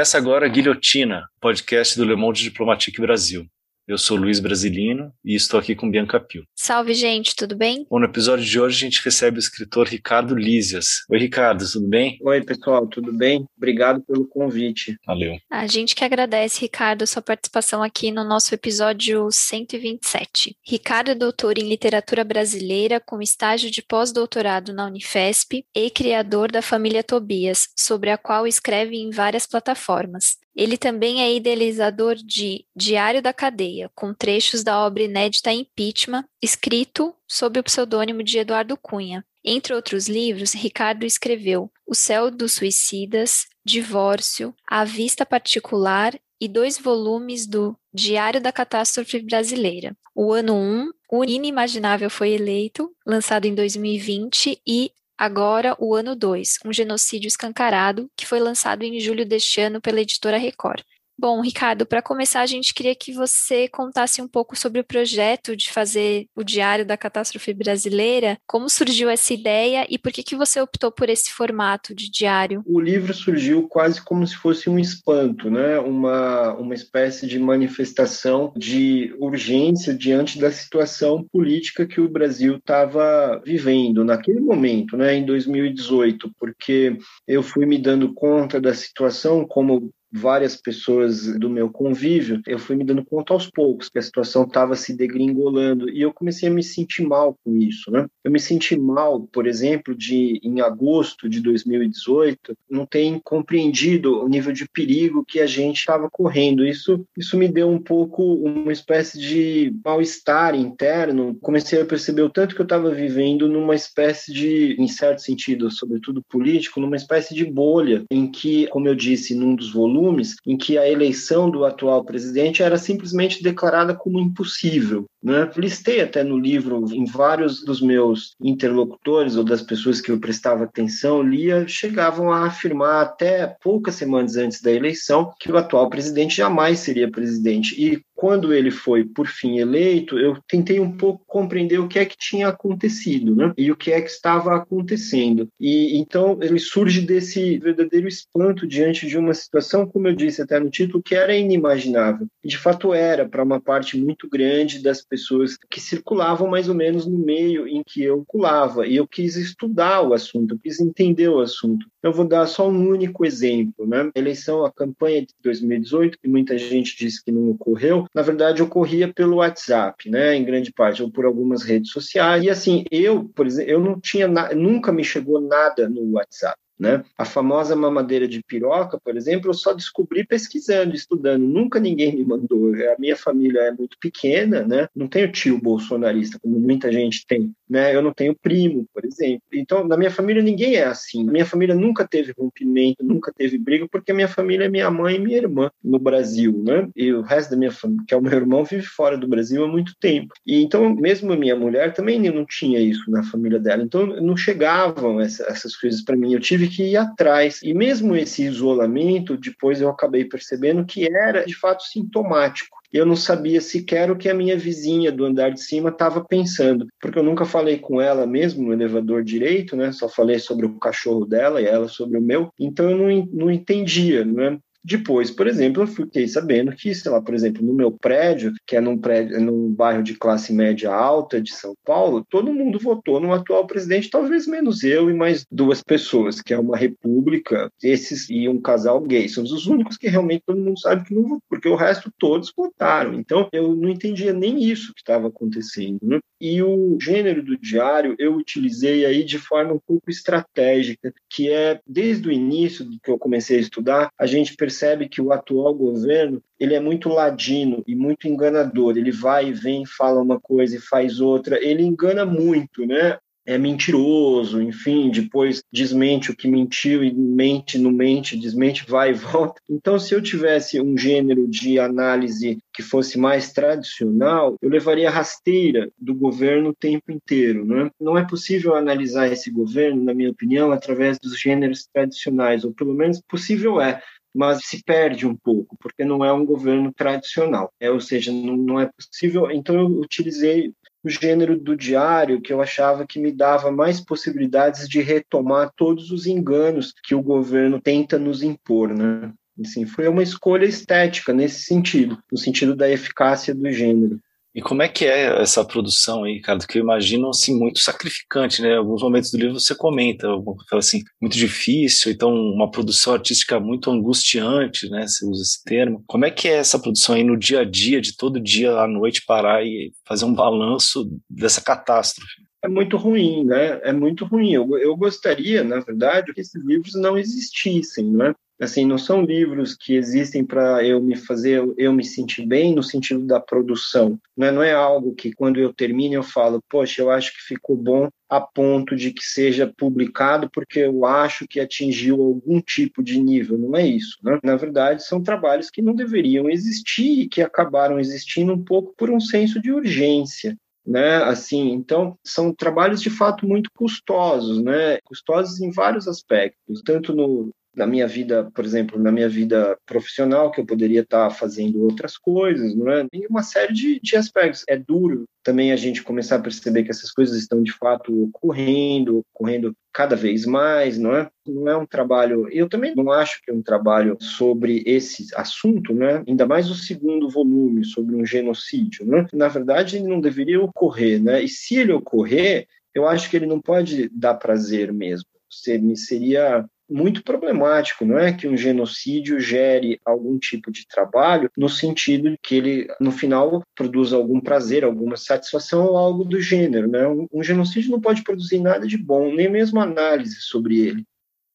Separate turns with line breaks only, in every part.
Começa agora a Guilhotina, podcast do Le Monde Diplomatique Brasil. Eu sou Luiz Brasilino e estou aqui com Bianca Pio.
Salve, gente, tudo bem?
Bom, no episódio de hoje a gente recebe o escritor Ricardo Lísias. Oi, Ricardo, tudo bem?
Oi, pessoal, tudo bem? Obrigado pelo convite.
Valeu.
A gente que agradece, Ricardo, sua participação aqui no nosso episódio 127. Ricardo é doutor em literatura brasileira com estágio de pós-doutorado na Unifesp e criador da família Tobias, sobre a qual escreve em várias plataformas. Ele também é idealizador de Diário da Cadeia, com trechos da obra inédita Impeachment, escrito sob o pseudônimo de Eduardo Cunha. Entre outros livros, Ricardo escreveu O Céu dos Suicidas, Divórcio, A Vista Particular e dois volumes do Diário da Catástrofe Brasileira. O ano 1, O Inimaginável foi eleito, lançado em 2020, e agora o ano 2, um genocídio escancarado, que foi lançado em julho deste ano pela editora Record. Bom, Ricardo, para começar, a gente queria que você contasse um pouco sobre o projeto de fazer o Diário da Catástrofe Brasileira, como surgiu essa ideia e por que, que você optou por esse formato de diário?
O livro surgiu quase como se fosse um espanto, né? uma, uma espécie de manifestação de urgência diante da situação política que o Brasil estava vivendo naquele momento, né? em 2018, porque eu fui me dando conta da situação como várias pessoas do meu convívio, eu fui me dando conta aos poucos que a situação estava se degringolando e eu comecei a me sentir mal com isso, né? Eu me senti mal, por exemplo, de em agosto de 2018 não ter compreendido o nível de perigo que a gente estava correndo. Isso isso me deu um pouco uma espécie de mal-estar interno. Comecei a perceber o tanto que eu estava vivendo numa espécie de, em certo sentido, sobretudo político, numa espécie de bolha em que, como eu disse num dos volumes volumes em que a eleição do atual presidente era simplesmente declarada como impossível. Né? Listei até no livro, em vários dos meus interlocutores ou das pessoas que eu prestava atenção, lia, chegavam a afirmar até poucas semanas antes da eleição que o atual presidente jamais seria presidente. E quando ele foi, por fim, eleito, eu tentei um pouco compreender o que é que tinha acontecido, né? E o que é que estava acontecendo. E então ele surge desse verdadeiro espanto diante de uma situação, como eu disse até no título, que era inimaginável. De fato era para uma parte muito grande das pessoas que circulavam mais ou menos no meio em que eu circulava. E eu quis estudar o assunto, eu quis entender o assunto. Eu vou dar só um único exemplo, né? A eleição, a campanha de 2018, que muita gente disse que não ocorreu, na verdade ocorria pelo WhatsApp, né? Em grande parte, ou por algumas redes sociais. E assim, eu, por exemplo, eu não tinha, nunca me chegou nada no WhatsApp. Né? A famosa mamadeira de piroca, por exemplo, eu só descobri pesquisando, estudando. Nunca ninguém me mandou. A minha família é muito pequena, né? Não tenho tio bolsonarista, como muita gente tem. Né? Eu não tenho primo, por exemplo. Então, na minha família, ninguém é assim. Minha família nunca teve rompimento, nunca teve briga, porque a minha família é minha mãe e minha irmã no Brasil. Né? E o resto da minha família, que é o meu irmão, vive fora do Brasil há muito tempo. E então, mesmo a minha mulher também não tinha isso na família dela. Então, não chegavam essa, essas coisas para mim. Eu tive que ir atrás. E mesmo esse isolamento, depois eu acabei percebendo que era de fato sintomático. Eu não sabia sequer o que a minha vizinha do andar de cima estava pensando, porque eu nunca falei com ela mesmo no elevador direito, né? Só falei sobre o cachorro dela e ela sobre o meu. Então eu não, não entendia, né? Depois, por exemplo, eu fiquei sabendo que, sei lá, por exemplo, no meu prédio, que é num prédio, num bairro de classe média alta de São Paulo, todo mundo votou no atual presidente, talvez menos eu e mais duas pessoas, que é uma república, esses e um casal gay. Somos os únicos que realmente todo mundo sabe que não votou, porque o resto todos votaram. Então, eu não entendia nem isso que estava acontecendo. Né? E o gênero do diário eu utilizei aí de forma um pouco estratégica, que é desde o início que eu comecei a estudar, a gente percebe que o atual governo ele é muito ladino e muito enganador. Ele vai e vem, fala uma coisa e faz outra. Ele engana muito, né? é mentiroso, enfim, depois desmente o que mentiu e mente, não mente, desmente, vai e volta. Então, se eu tivesse um gênero de análise que fosse mais tradicional, eu levaria rasteira do governo o tempo inteiro. Né? Não é possível analisar esse governo, na minha opinião, através dos gêneros tradicionais, ou pelo menos possível é, mas se perde um pouco, porque não é um governo tradicional. É, ou seja, não, não é possível. Então, eu utilizei o gênero do diário, que eu achava que me dava mais possibilidades de retomar todos os enganos que o governo tenta nos impor, né? Assim, foi uma escolha estética nesse sentido, no sentido da eficácia do gênero.
E como é que é essa produção aí, cara? Que eu imagino assim muito sacrificante, né? Alguns momentos do livro você comenta, assim, muito difícil, então uma produção artística muito angustiante, né? Você usa esse termo. Como é que é essa produção aí no dia a dia, de todo dia à noite parar e fazer um balanço dessa catástrofe?
É muito ruim, né? É muito ruim. Eu, eu gostaria, na verdade, que esses livros não existissem, né? Assim, não são livros que existem para eu me fazer, eu me sentir bem no sentido da produção. Né? Não é algo que quando eu termino eu falo, poxa, eu acho que ficou bom a ponto de que seja publicado porque eu acho que atingiu algum tipo de nível. Não é isso. Né? Na verdade, são trabalhos que não deveriam existir e que acabaram existindo um pouco por um senso de urgência né? Assim, então são trabalhos de fato muito custosos, né? Custosos em vários aspectos, tanto no na minha vida, por exemplo, na minha vida profissional, que eu poderia estar fazendo outras coisas, não é? Tem uma série de, de aspectos. É duro também a gente começar a perceber que essas coisas estão de fato ocorrendo, ocorrendo cada vez mais, não é? Não é um trabalho. Eu também não acho que é um trabalho sobre esse assunto, né? Ainda mais o segundo volume sobre um genocídio, né? Na verdade, ele não deveria ocorrer, né? E se ele ocorrer, eu acho que ele não pode dar prazer mesmo. Seria muito problemático, não é que um genocídio gere algum tipo de trabalho no sentido de que ele, no final, produza algum prazer, alguma satisfação ou algo do gênero, né? Um, um genocídio não pode produzir nada de bom, nem mesmo análise sobre ele.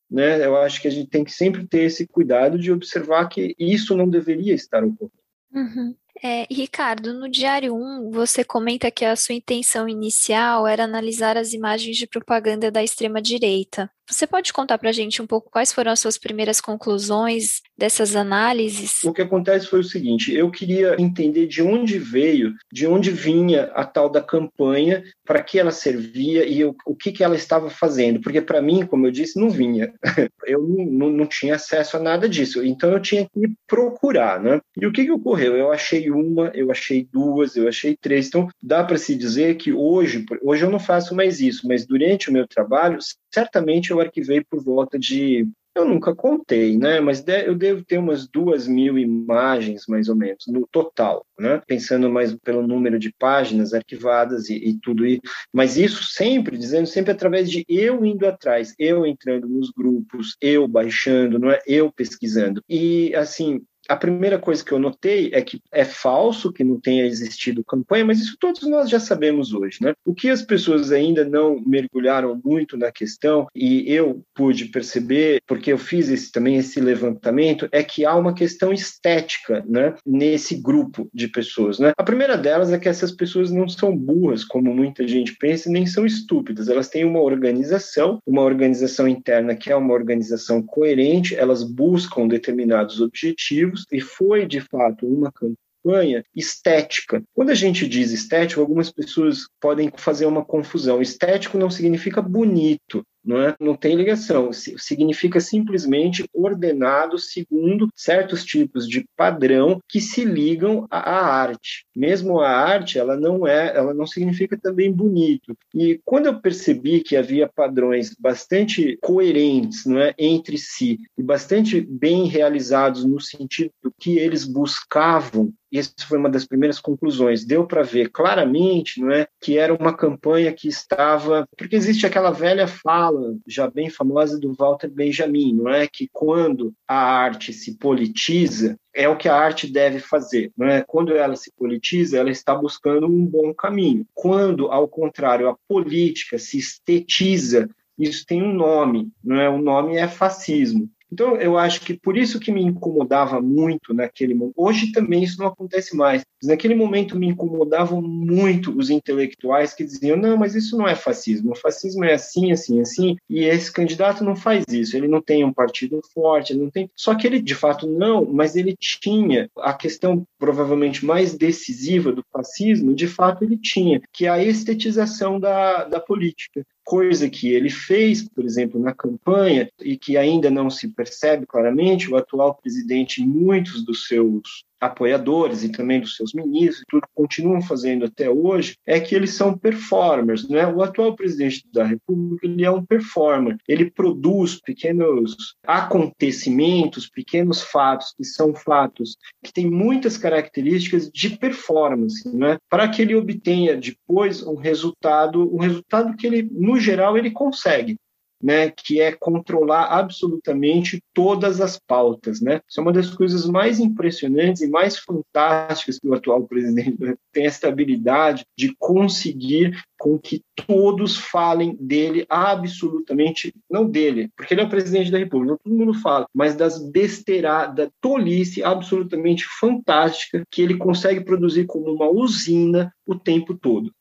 Né? Eu acho que a gente tem que sempre ter esse cuidado de observar que isso não deveria estar ocorrendo.
Uhum. É, Ricardo, no Diário 1, você comenta que a sua intenção inicial era analisar as imagens de propaganda da extrema-direita. Você pode contar para a gente um pouco quais foram as suas primeiras conclusões dessas análises?
O que acontece foi o seguinte: eu queria entender de onde veio, de onde vinha a tal da campanha, para que ela servia e o, o que, que ela estava fazendo. Porque, para mim, como eu disse, não vinha. Eu não, não, tinha acesso a nada disso. Então, eu tinha que procurar. Né? E o que, que ocorreu? Eu achei uma, eu achei duas, eu achei três. Então, dá para se dizer que hoje, hoje eu não faço mais isso, mas durante o meu trabalho, certamente eu arquivei por volta de eu nunca contei, né? Mas eu devo ter umas duas mil imagens, mais ou menos, no total, né? Pensando mais pelo número de páginas arquivadas e, e tudo isso. Mas isso sempre, dizendo sempre através de eu indo atrás, eu entrando nos grupos, eu baixando, não é? Eu pesquisando. E, assim, a primeira coisa que eu notei é que é falso que não tenha existido campanha, mas isso todos nós já sabemos hoje, né? O que as pessoas ainda não mergulharam muito na questão e eu pude perceber, porque eu fiz esse, também esse levantamento, é que há uma questão estética, né, nesse grupo de pessoas, né? A primeira delas é que essas pessoas não são burras, como muita gente pensa, nem são estúpidas. Elas têm uma organização, uma organização interna que é uma organização coerente, elas buscam determinados objetivos e foi de fato uma campanha estética. Quando a gente diz estético, algumas pessoas podem fazer uma confusão. Estético não significa bonito, não, é? não tem ligação, significa simplesmente ordenado segundo certos tipos de padrão que se ligam à arte. Mesmo a arte, ela não é, ela não significa também bonito. E quando eu percebi que havia padrões bastante coerentes, não é, entre si e bastante bem realizados no sentido do que eles buscavam e essa foi uma das primeiras conclusões. Deu para ver claramente, não é, que era uma campanha que estava, porque existe aquela velha fala já bem famosa do Walter Benjamin, não é, que quando a arte se politiza, é o que a arte deve fazer, não é? Quando ela se politiza, ela está buscando um bom caminho. Quando, ao contrário, a política se estetiza, isso tem um nome, não é? O nome é fascismo. Então, eu acho que por isso que me incomodava muito naquele momento. Hoje também isso não acontece mais. Mas naquele momento me incomodavam muito os intelectuais que diziam: não, mas isso não é fascismo. O fascismo é assim, assim, assim. E esse candidato não faz isso. Ele não tem um partido forte, ele não tem. Só que ele, de fato, não, mas ele tinha a questão provavelmente mais decisiva do fascismo, de fato, ele tinha, que é a estetização da, da política coisa que ele fez, por exemplo, na campanha, e que ainda não se percebe claramente, o atual presidente, muitos dos seus apoiadores e também dos seus ministros, tudo continuam fazendo até hoje, é que eles são performers, né? O atual presidente da República, ele é um performer, ele produz pequenos acontecimentos, pequenos fatos que são fatos que têm muitas características de performance, né? Para que ele obtenha depois um resultado, um resultado que ele, no geral, ele consegue né, que é controlar absolutamente todas as pautas. Né? Isso é uma das coisas mais impressionantes e mais fantásticas que o atual presidente tem essa habilidade de conseguir com que todos falem dele absolutamente, não dele, porque ele é o presidente da República, todo mundo fala, mas das besteiradas, da tolice absolutamente fantástica que ele consegue produzir como uma usina o tempo todo.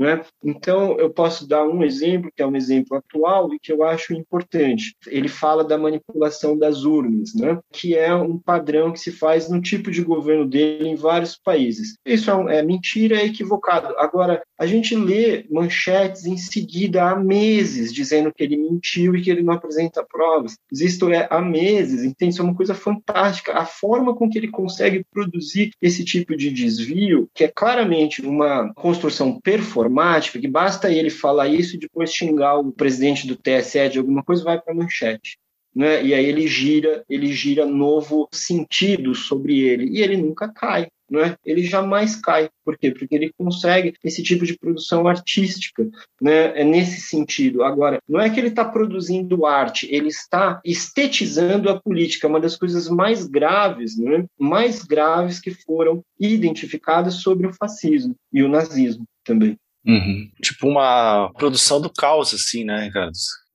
Né? Então, eu posso dar um exemplo, que é um exemplo atual e que eu acho importante. Ele fala da manipulação das urnas, né? que é um padrão que se faz no tipo de governo dele em vários países. Isso é, é mentira, é equivocado. Agora, a gente lê manchetes em seguida há meses dizendo que ele mentiu e que ele não apresenta provas. Isto é, há meses, entende? Isso é uma coisa fantástica. A forma com que ele consegue produzir esse tipo de desvio, que é claramente uma construção performática, que basta ele falar isso e depois xingar o presidente do TSE de alguma coisa, vai para a manchete. Né? E aí ele gira, ele gira novo sentido sobre ele e ele nunca cai. Né? Ele jamais cai. Por quê? Porque ele consegue esse tipo de produção artística, né? É nesse sentido. Agora, não é que ele está produzindo arte, ele está estetizando a política, uma das coisas mais graves, né? Mais graves que foram identificadas sobre o fascismo e o nazismo também.
Uhum. Tipo uma produção do caos, assim, né?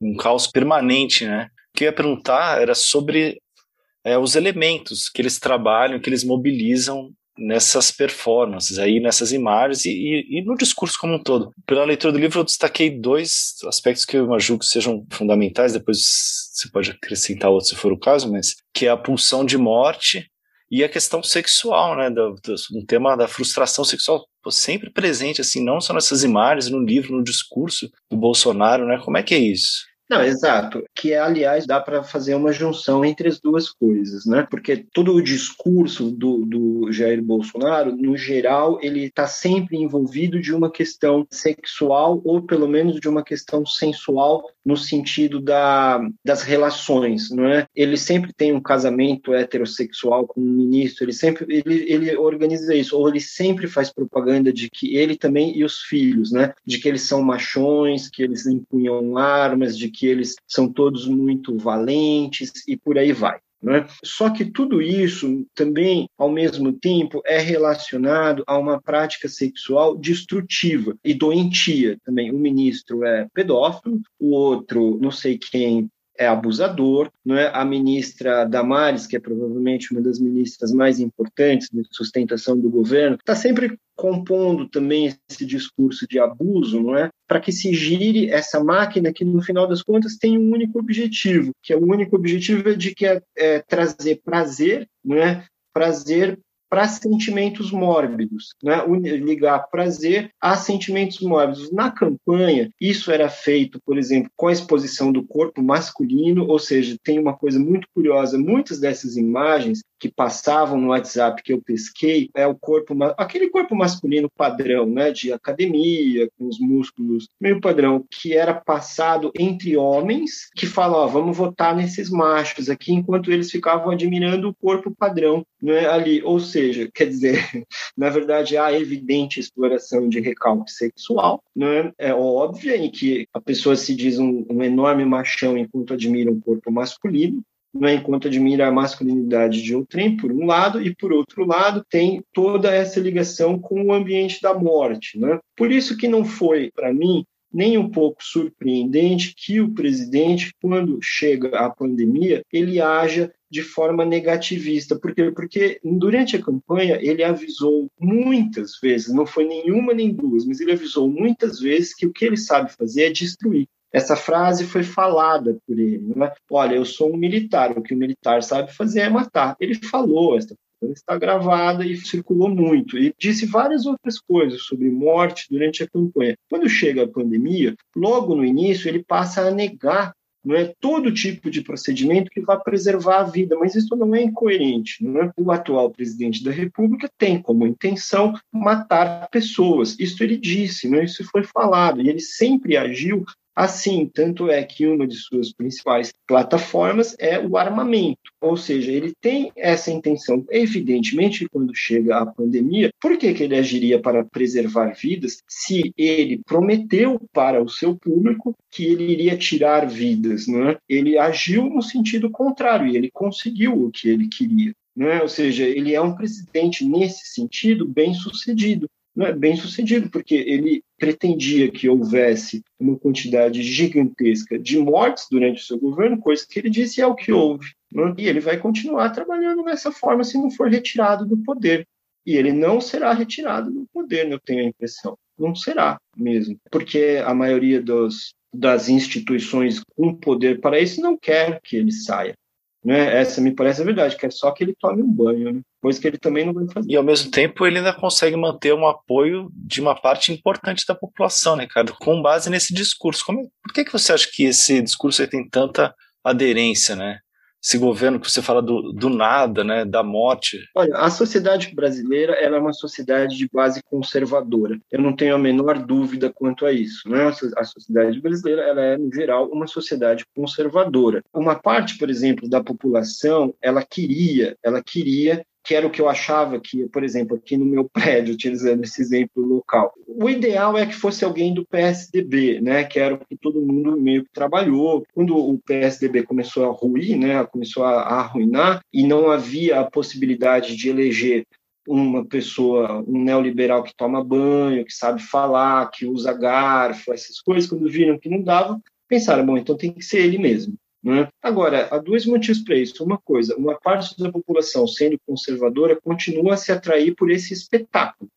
Um caos permanente, né? O que eu ia perguntar era sobre é, os elementos que eles trabalham, que eles mobilizam nessas performances aí, nessas imagens e, e, e, no discurso como um todo. Pela leitura do livro eu destaquei dois aspectos que eu julgo que sejam fundamentais, depois você pode acrescentar outro se for o caso, mas que é a pulsão de morte e a questão sexual, né, do, do, um tema da frustração sexual sempre presente, assim, não só nessas imagens, no livro, no discurso do Bolsonaro, né? Como é que é isso?
Não, exato. Que, aliás, dá para fazer uma junção entre as duas coisas, né? Porque todo o discurso do, do Jair Bolsonaro, no geral, ele está sempre envolvido de uma questão sexual ou, pelo menos, de uma questão sensual no sentido da, das relações, não é? Ele sempre tem um casamento heterossexual com um ministro, ele sempre ele, ele organiza isso, ou ele sempre faz propaganda de que ele também e os filhos, né? De que eles são machões, que eles empunham armas, de que eles são todos muito valentes e por aí vai. É? Só que tudo isso também, ao mesmo tempo, é relacionado a uma prática sexual destrutiva e doentia também. O ministro é pedófilo, o outro, não sei quem, é abusador, não é? A ministra Damares, que é provavelmente uma das ministras mais importantes de sustentação do governo, está sempre compondo também esse discurso de abuso, não é? Para que se gire essa máquina que no final das contas tem um único objetivo, que é o único objetivo de que é, é trazer prazer, não é? Prazer para sentimentos mórbidos, né? ligar prazer a sentimentos mórbidos. Na campanha, isso era feito, por exemplo, com a exposição do corpo masculino, ou seja, tem uma coisa muito curiosa, muitas dessas imagens que passavam no WhatsApp que eu pesquei é o corpo, aquele corpo masculino padrão, né, de academia, com os músculos meio padrão, que era passado entre homens que falam, ó, vamos votar nesses machos aqui, enquanto eles ficavam admirando o corpo padrão, né, ali. Ou seja, quer dizer, na verdade há evidente exploração de recalque sexual, né, é óbvia em que a pessoa se diz um, um enorme machão enquanto admira um corpo masculino, né, enquanto admira a masculinidade de outrem, por um lado, e por outro lado tem toda essa ligação com o ambiente da morte. Né? Por isso que não foi, para mim, nem um pouco surpreendente que o presidente, quando chega a pandemia, ele haja de forma negativista. Por quê? Porque durante a campanha ele avisou muitas vezes, não foi nenhuma nem duas, mas ele avisou muitas vezes que o que ele sabe fazer é destruir. Essa frase foi falada por ele. Né? Olha, eu sou um militar, o que o militar sabe fazer é matar. Ele falou essa está gravada e circulou muito. E disse várias outras coisas sobre morte durante a campanha. Quando chega a pandemia, logo no início, ele passa a negar não é todo tipo de procedimento que vai preservar a vida, mas isso não é incoerente. Não é? O atual presidente da República tem como intenção matar pessoas. Isso ele disse, não é? isso foi falado, e ele sempre agiu Assim, tanto é que uma de suas principais plataformas é o armamento, ou seja, ele tem essa intenção. Evidentemente, quando chega a pandemia, por que, que ele agiria para preservar vidas se ele prometeu para o seu público que ele iria tirar vidas? Não é? Ele agiu no sentido contrário e ele conseguiu o que ele queria. Não é? Ou seja, ele é um presidente, nesse sentido, bem sucedido não é bem sucedido, porque ele pretendia que houvesse uma quantidade gigantesca de mortes durante o seu governo, coisa que ele disse é o que houve. Né? E ele vai continuar trabalhando dessa forma se não for retirado do poder. E ele não será retirado do poder, eu tenho a impressão. Não será mesmo, porque a maioria dos, das instituições com poder para isso não quer que ele saia. Né? Essa me parece a verdade, que é só que ele tome um banho, né? coisa que ele também não vai fazer.
E ao mesmo tempo ele ainda consegue manter um apoio de uma parte importante da população, né, Ricardo? Com base nesse discurso. Como, por que, que você acha que esse discurso tem tanta aderência, né? Esse governo que você fala do, do nada, né, da morte?
Olha, a sociedade brasileira ela é uma sociedade de base conservadora. Eu não tenho a menor dúvida quanto a isso. Né? A sociedade brasileira ela é, no geral, uma sociedade conservadora. Uma parte, por exemplo, da população, ela queria, ela queria que era o que eu achava que, por exemplo, aqui no meu prédio, utilizando esse exemplo local. O ideal é que fosse alguém do PSDB, né, que era o que todo mundo meio que trabalhou. Quando o PSDB começou a ruir, né, começou a, a arruinar, e não havia a possibilidade de eleger uma pessoa, um neoliberal que toma banho, que sabe falar, que usa garfo, essas coisas, quando viram que não dava, pensaram, bom, então tem que ser ele mesmo. Né? Agora, há dois motivos para isso. Uma coisa, uma parte da população, sendo conservadora, continua a se atrair por esse espetáculo.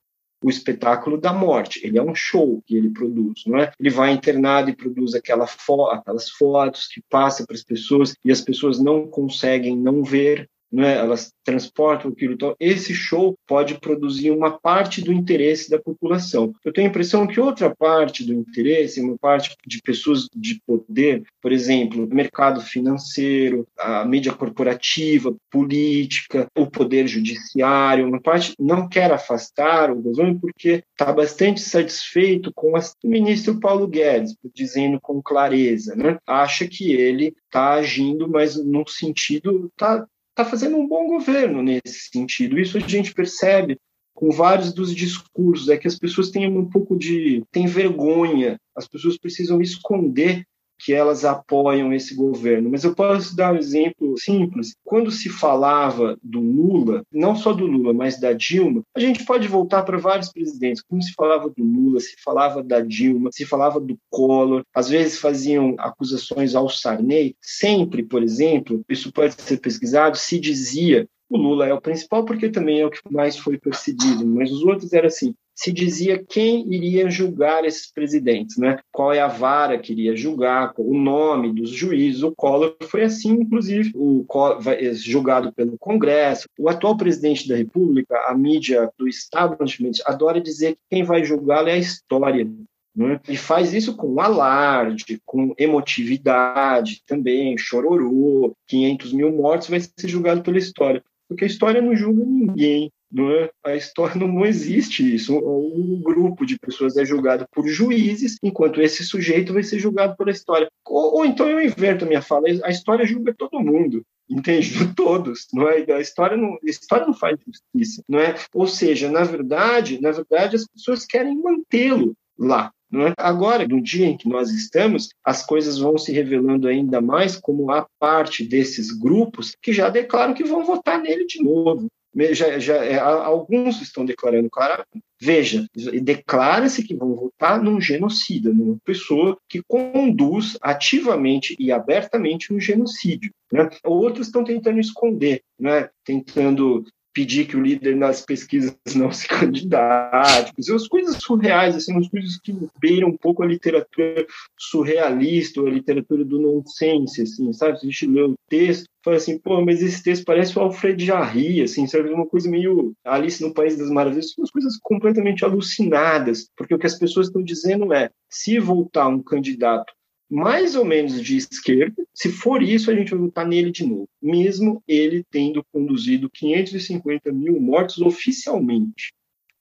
O espetáculo da morte. Ele é um show que ele produz, não é? Ele vai internado e produz aquela fo aquelas fotos que passa para as pessoas e as pessoas não conseguem não ver né, elas transportam aquilo. Então, esse show pode produzir uma parte do interesse da população. Eu tenho a impressão que outra parte do interesse, uma parte de pessoas de poder, por exemplo, mercado financeiro, a mídia corporativa, política, o poder judiciário, uma parte não quer afastar o governo porque está bastante satisfeito com o ministro Paulo Guedes, dizendo com clareza, né? acha que ele está agindo, mas num sentido, está está fazendo um bom governo nesse sentido. Isso a gente percebe com vários dos discursos, é que as pessoas têm um pouco de têm vergonha, as pessoas precisam esconder que elas apoiam esse governo. Mas eu posso dar um exemplo simples. Quando se falava do Lula, não só do Lula, mas da Dilma, a gente pode voltar para vários presidentes. Quando se falava do Lula, se falava da Dilma, se falava do Collor, às vezes faziam acusações ao Sarney. Sempre, por exemplo, isso pode ser pesquisado, se dizia o Lula é o principal porque também é o que mais foi perseguido, mas os outros era assim, se dizia quem iria julgar esses presidentes, né? Qual é a vara que iria julgar, o nome dos juízes. O Collor foi assim, inclusive, o é julgado pelo Congresso. O atual presidente da República, a mídia do establishment, adora dizer que quem vai julgá-lo é a história. Né? E faz isso com alarde, com emotividade também, chororô, 500 mil mortos, vai ser julgado pela história. Porque a história não julga ninguém. É? A história não existe isso. Um grupo de pessoas é julgado por juízes, enquanto esse sujeito vai ser julgado pela história. Ou, ou então eu inverto a minha fala: a história julga todo mundo entende? Todos, não é? A história não, a história não faz justiça, não é? Ou seja, na verdade, na verdade as pessoas querem mantê-lo lá, é? Agora, no dia em que nós estamos, as coisas vão se revelando ainda mais como a parte desses grupos que já declaram que vão votar nele de novo já, já, é, alguns estão declarando claramente. Veja, declara-se que vão votar num genocida, numa pessoa que conduz ativamente e abertamente um genocídio. Né? Outros estão tentando esconder, né? tentando pedir que o líder nas pesquisas não se candidate, as coisas surreais, assim, umas coisas que beiram um pouco a literatura surrealista, ou a literatura do nonsense, assim, sabe? A gente lê o texto, fala assim, pô, mas esse texto parece o Alfred Jarry, assim, sabe? Uma coisa meio Alice no País das Maravilhas, umas coisas completamente alucinadas, porque o que as pessoas estão dizendo é, se voltar um candidato mais ou menos de esquerda. Se for isso, a gente vai votar nele de novo, mesmo ele tendo conduzido 550 mil mortos oficialmente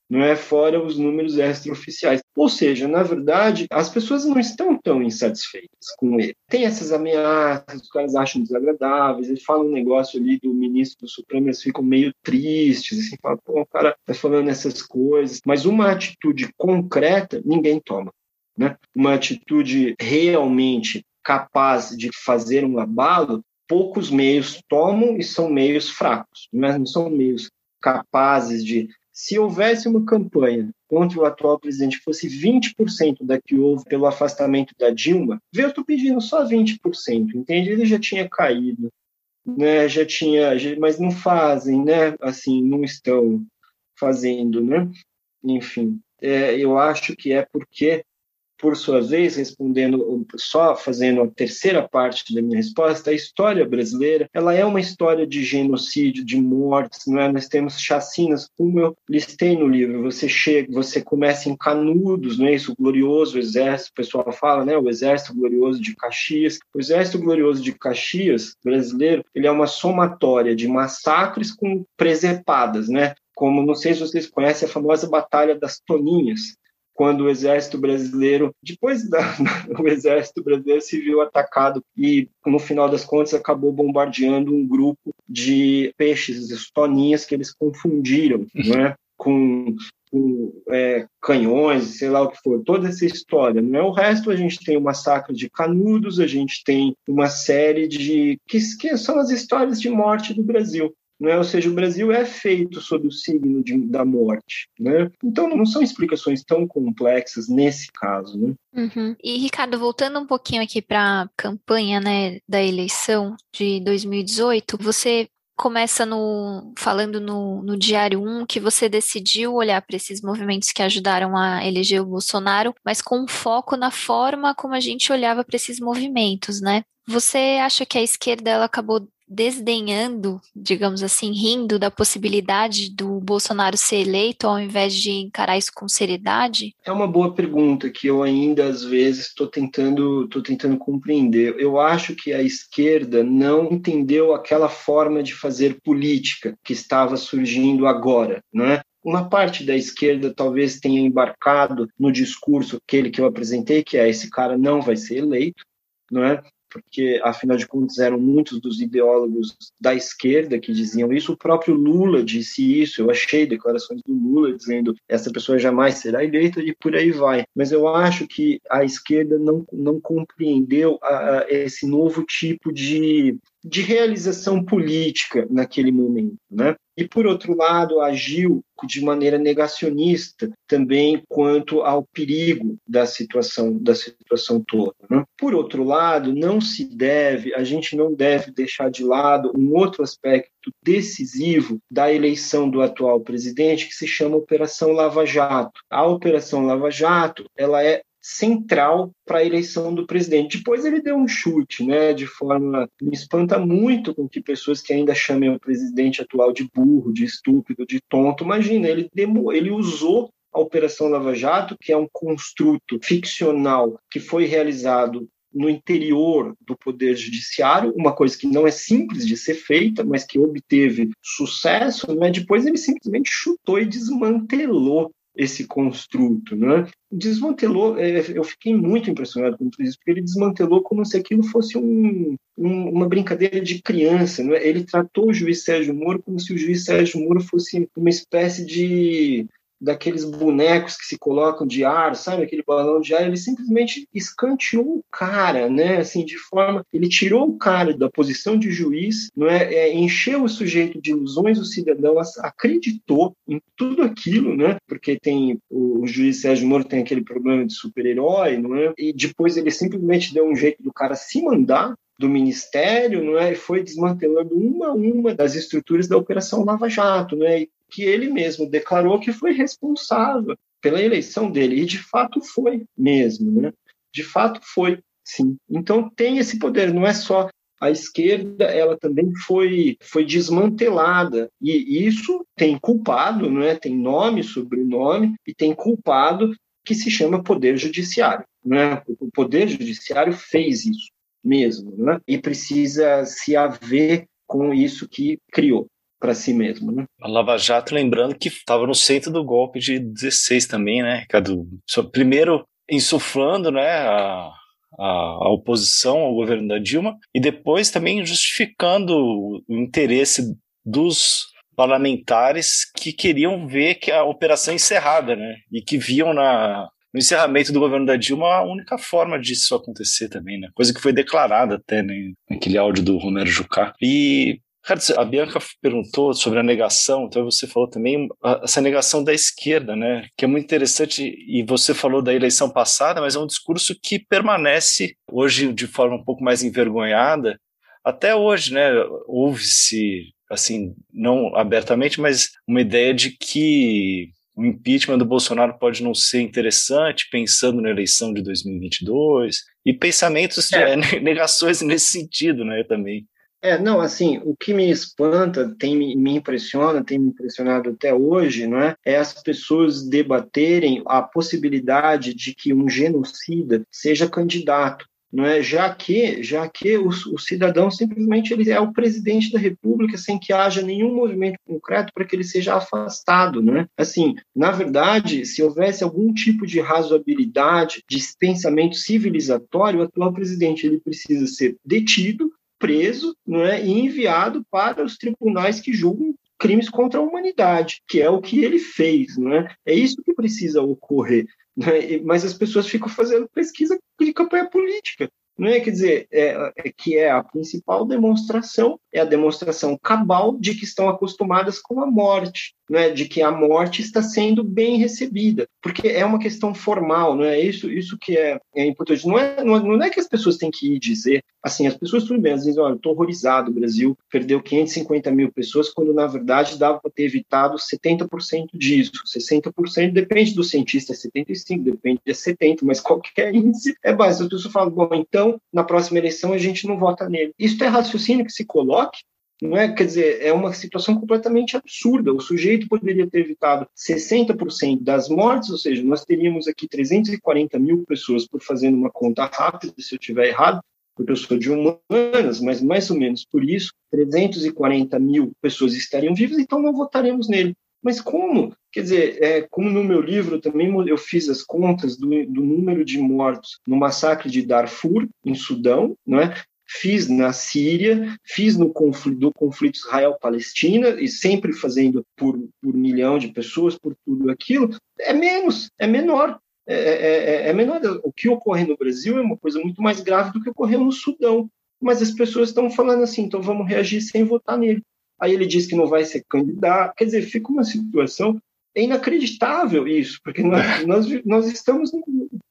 não é fora os números extraoficiais. Ou seja, na verdade, as pessoas não estão tão insatisfeitas com ele. Tem essas ameaças, os caras acham desagradáveis, eles falam um negócio ali do ministro do Supremo, eles ficam meio tristes, assim, falam, pô, o cara tá falando essas coisas, mas uma atitude concreta ninguém toma. Né? Uma atitude realmente capaz de fazer um abalo, poucos meios tomam e são meios fracos, mas não são meios capazes de se houvesse uma campanha contra o atual presidente fosse 20% da que houve pelo afastamento da Dilma, eu estou pedindo só 20%, entende? Ele já tinha caído, né? Já tinha, mas não fazem, né? Assim, não estão fazendo, né? Enfim, é, eu acho que é porque por sua vez, respondendo só fazendo a terceira parte da minha resposta, a história brasileira, ela é uma história de genocídio, de mortes, não é? Nós temos chacinas, como eu listei no livro. Você chega, você começa em Canudos, não é isso? O glorioso exército, o pessoal fala, né? O exército glorioso de Caxias. O exército glorioso de Caxias brasileiro, ele é uma somatória de massacres com presepadas, né? Como não sei se vocês conhecem a famosa Batalha das Toninhas, quando o exército brasileiro, depois da, o exército brasileiro se viu atacado e no final das contas acabou bombardeando um grupo de peixes, de toninhas que eles confundiram, né, com com é, canhões, sei lá o que for, toda essa história. Não é o resto, a gente tem o massacre de Canudos, a gente tem uma série de que, que são as histórias de morte do Brasil. Né? Ou seja, o Brasil é feito sob o signo de, da morte. Né? Então, não são explicações tão complexas nesse caso. Né?
Uhum. E, Ricardo, voltando um pouquinho aqui para a campanha né, da eleição de 2018, você começa no, falando no, no Diário 1 que você decidiu olhar para esses movimentos que ajudaram a eleger o Bolsonaro, mas com foco na forma como a gente olhava para esses movimentos, né? Você acha que a esquerda ela acabou desdenhando, digamos assim, rindo da possibilidade do Bolsonaro ser eleito ao invés de encarar isso com seriedade?
É uma boa pergunta que eu ainda às vezes estou tentando, tô tentando compreender. Eu acho que a esquerda não entendeu aquela forma de fazer política que estava surgindo agora, né? Uma parte da esquerda talvez tenha embarcado no discurso aquele que eu apresentei, que é esse cara não vai ser eleito, não é? Porque afinal de contas eram muitos dos ideólogos da esquerda que diziam isso. O próprio Lula disse isso. Eu achei declarações do Lula dizendo essa pessoa jamais será eleita e por aí vai. Mas eu acho que a esquerda não, não compreendeu a, a esse novo tipo de de realização política naquele momento, né? E por outro lado, agiu de maneira negacionista também quanto ao perigo da situação da situação toda. Né? Por outro lado, não se deve, a gente não deve deixar de lado um outro aspecto decisivo da eleição do atual presidente que se chama Operação Lava Jato. A Operação Lava Jato, ela é central para a eleição do presidente. Depois ele deu um chute, né, de forma me espanta muito com que pessoas que ainda chamem o presidente atual de burro, de estúpido, de tonto. Imagina, ele demo, ele usou a Operação Lava Jato, que é um construto ficcional que foi realizado no interior do poder judiciário, uma coisa que não é simples de ser feita, mas que obteve sucesso, né? depois ele simplesmente chutou e desmantelou esse construto, né? Desmantelou, é, eu fiquei muito impressionado com isso, porque ele desmantelou como se aquilo fosse um, um, uma brincadeira de criança, né? Ele tratou o juiz Sérgio Moro como se o juiz Sérgio Moro fosse uma espécie de daqueles bonecos que se colocam de ar, sabe, aquele balão de ar, ele simplesmente escanteou o cara, né, assim, de forma, ele tirou o cara da posição de juiz, não é, é encheu o sujeito de ilusões, o cidadão acreditou em tudo aquilo, né, porque tem o, o juiz Sérgio Moro tem aquele problema de super-herói, não é, e depois ele simplesmente deu um jeito do cara se mandar, do Ministério, não é? E foi desmantelando uma a uma das estruturas da Operação Lava Jato, né? E que ele mesmo declarou que foi responsável pela eleição dele, e de fato foi mesmo, né? De fato foi, sim. Então tem esse poder, não é só a esquerda, ela também foi, foi desmantelada, e isso tem culpado, não é? Tem nome, sobrenome, e tem culpado que se chama poder judiciário. né? O poder judiciário fez isso mesmo, né? E precisa se haver com isso que criou para si mesmo, né?
A Lava Jato, lembrando que estava no centro do golpe de 16 também, né, Ricardo? Primeiro insuflando, né, a, a, a, oposição ao governo da Dilma e depois também justificando o interesse dos parlamentares que queriam ver que a operação encerrada, né, e que viam na no encerramento do governo da Dilma a única forma disso acontecer também, né? Coisa que foi declarada até né, naquele áudio do Romero Jucá. E a Bianca perguntou sobre a negação, então você falou também essa negação da esquerda, né? Que é muito interessante, e você falou da eleição passada, mas é um discurso que permanece hoje de forma um pouco mais envergonhada. Até hoje, né? Houve-se, assim, não abertamente, mas uma ideia de que o impeachment do Bolsonaro pode não ser interessante, pensando na eleição de 2022, e pensamentos, é. de, negações nesse sentido, né, também.
É, não, assim, o que me espanta, tem, me impressiona, tem me impressionado até hoje, não é? é as pessoas debaterem a possibilidade de que um genocida seja candidato não é? Já que, já que o, o, cidadão simplesmente ele é o presidente da República sem que haja nenhum movimento concreto para que ele seja afastado, não é? Assim, na verdade, se houvesse algum tipo de razoabilidade, de pensamento civilizatório, o atual presidente ele precisa ser detido, preso, não é? E enviado para os tribunais que julgam crimes contra a humanidade, que é o que ele fez, não é? É isso que precisa ocorrer. Né? Mas as pessoas ficam fazendo pesquisa de campanha política. Não é? Quer dizer, é, é, que é a principal demonstração, é a demonstração cabal de que estão acostumadas com a morte, né? de que a morte está sendo bem recebida, porque é uma questão formal, não é isso, isso que é, é importante. Não é, não, não é que as pessoas têm que ir dizer, assim, as pessoas tudo bem, às vezes, olha, estou horrorizado, o Brasil perdeu 550 mil pessoas, quando na verdade dava para ter evitado 70% disso, 60% depende do cientista, é 75%, depende de 70%, mas qualquer índice é básico. As pessoas falam, bom, então então na próxima eleição a gente não vota nele. Isso é raciocínio que se coloque, não é? Quer dizer, é uma situação completamente absurda. O sujeito poderia ter evitado 60% das mortes, ou seja, nós teríamos aqui 340 mil pessoas, por fazendo uma conta rápida, se eu tiver errado, porque eu sou de humanas, mas mais ou menos por isso, 340 mil pessoas estariam vivas, então não votaremos nele. Mas como? Quer dizer, é, como no meu livro também eu fiz as contas do, do número de mortos no massacre de Darfur, em Sudão, não é? Fiz na Síria, fiz no conflito, do conflito Israel-Palestina, e sempre fazendo por, por milhão de pessoas, por tudo aquilo, é menos, é menor. É, é, é, é menor. O que ocorre no Brasil é uma coisa muito mais grave do que ocorreu no Sudão. Mas as pessoas estão falando assim, então vamos reagir sem votar nele aí ele diz que não vai ser candidato. Quer dizer, fica uma situação é inacreditável isso, porque nós, nós, nós estamos em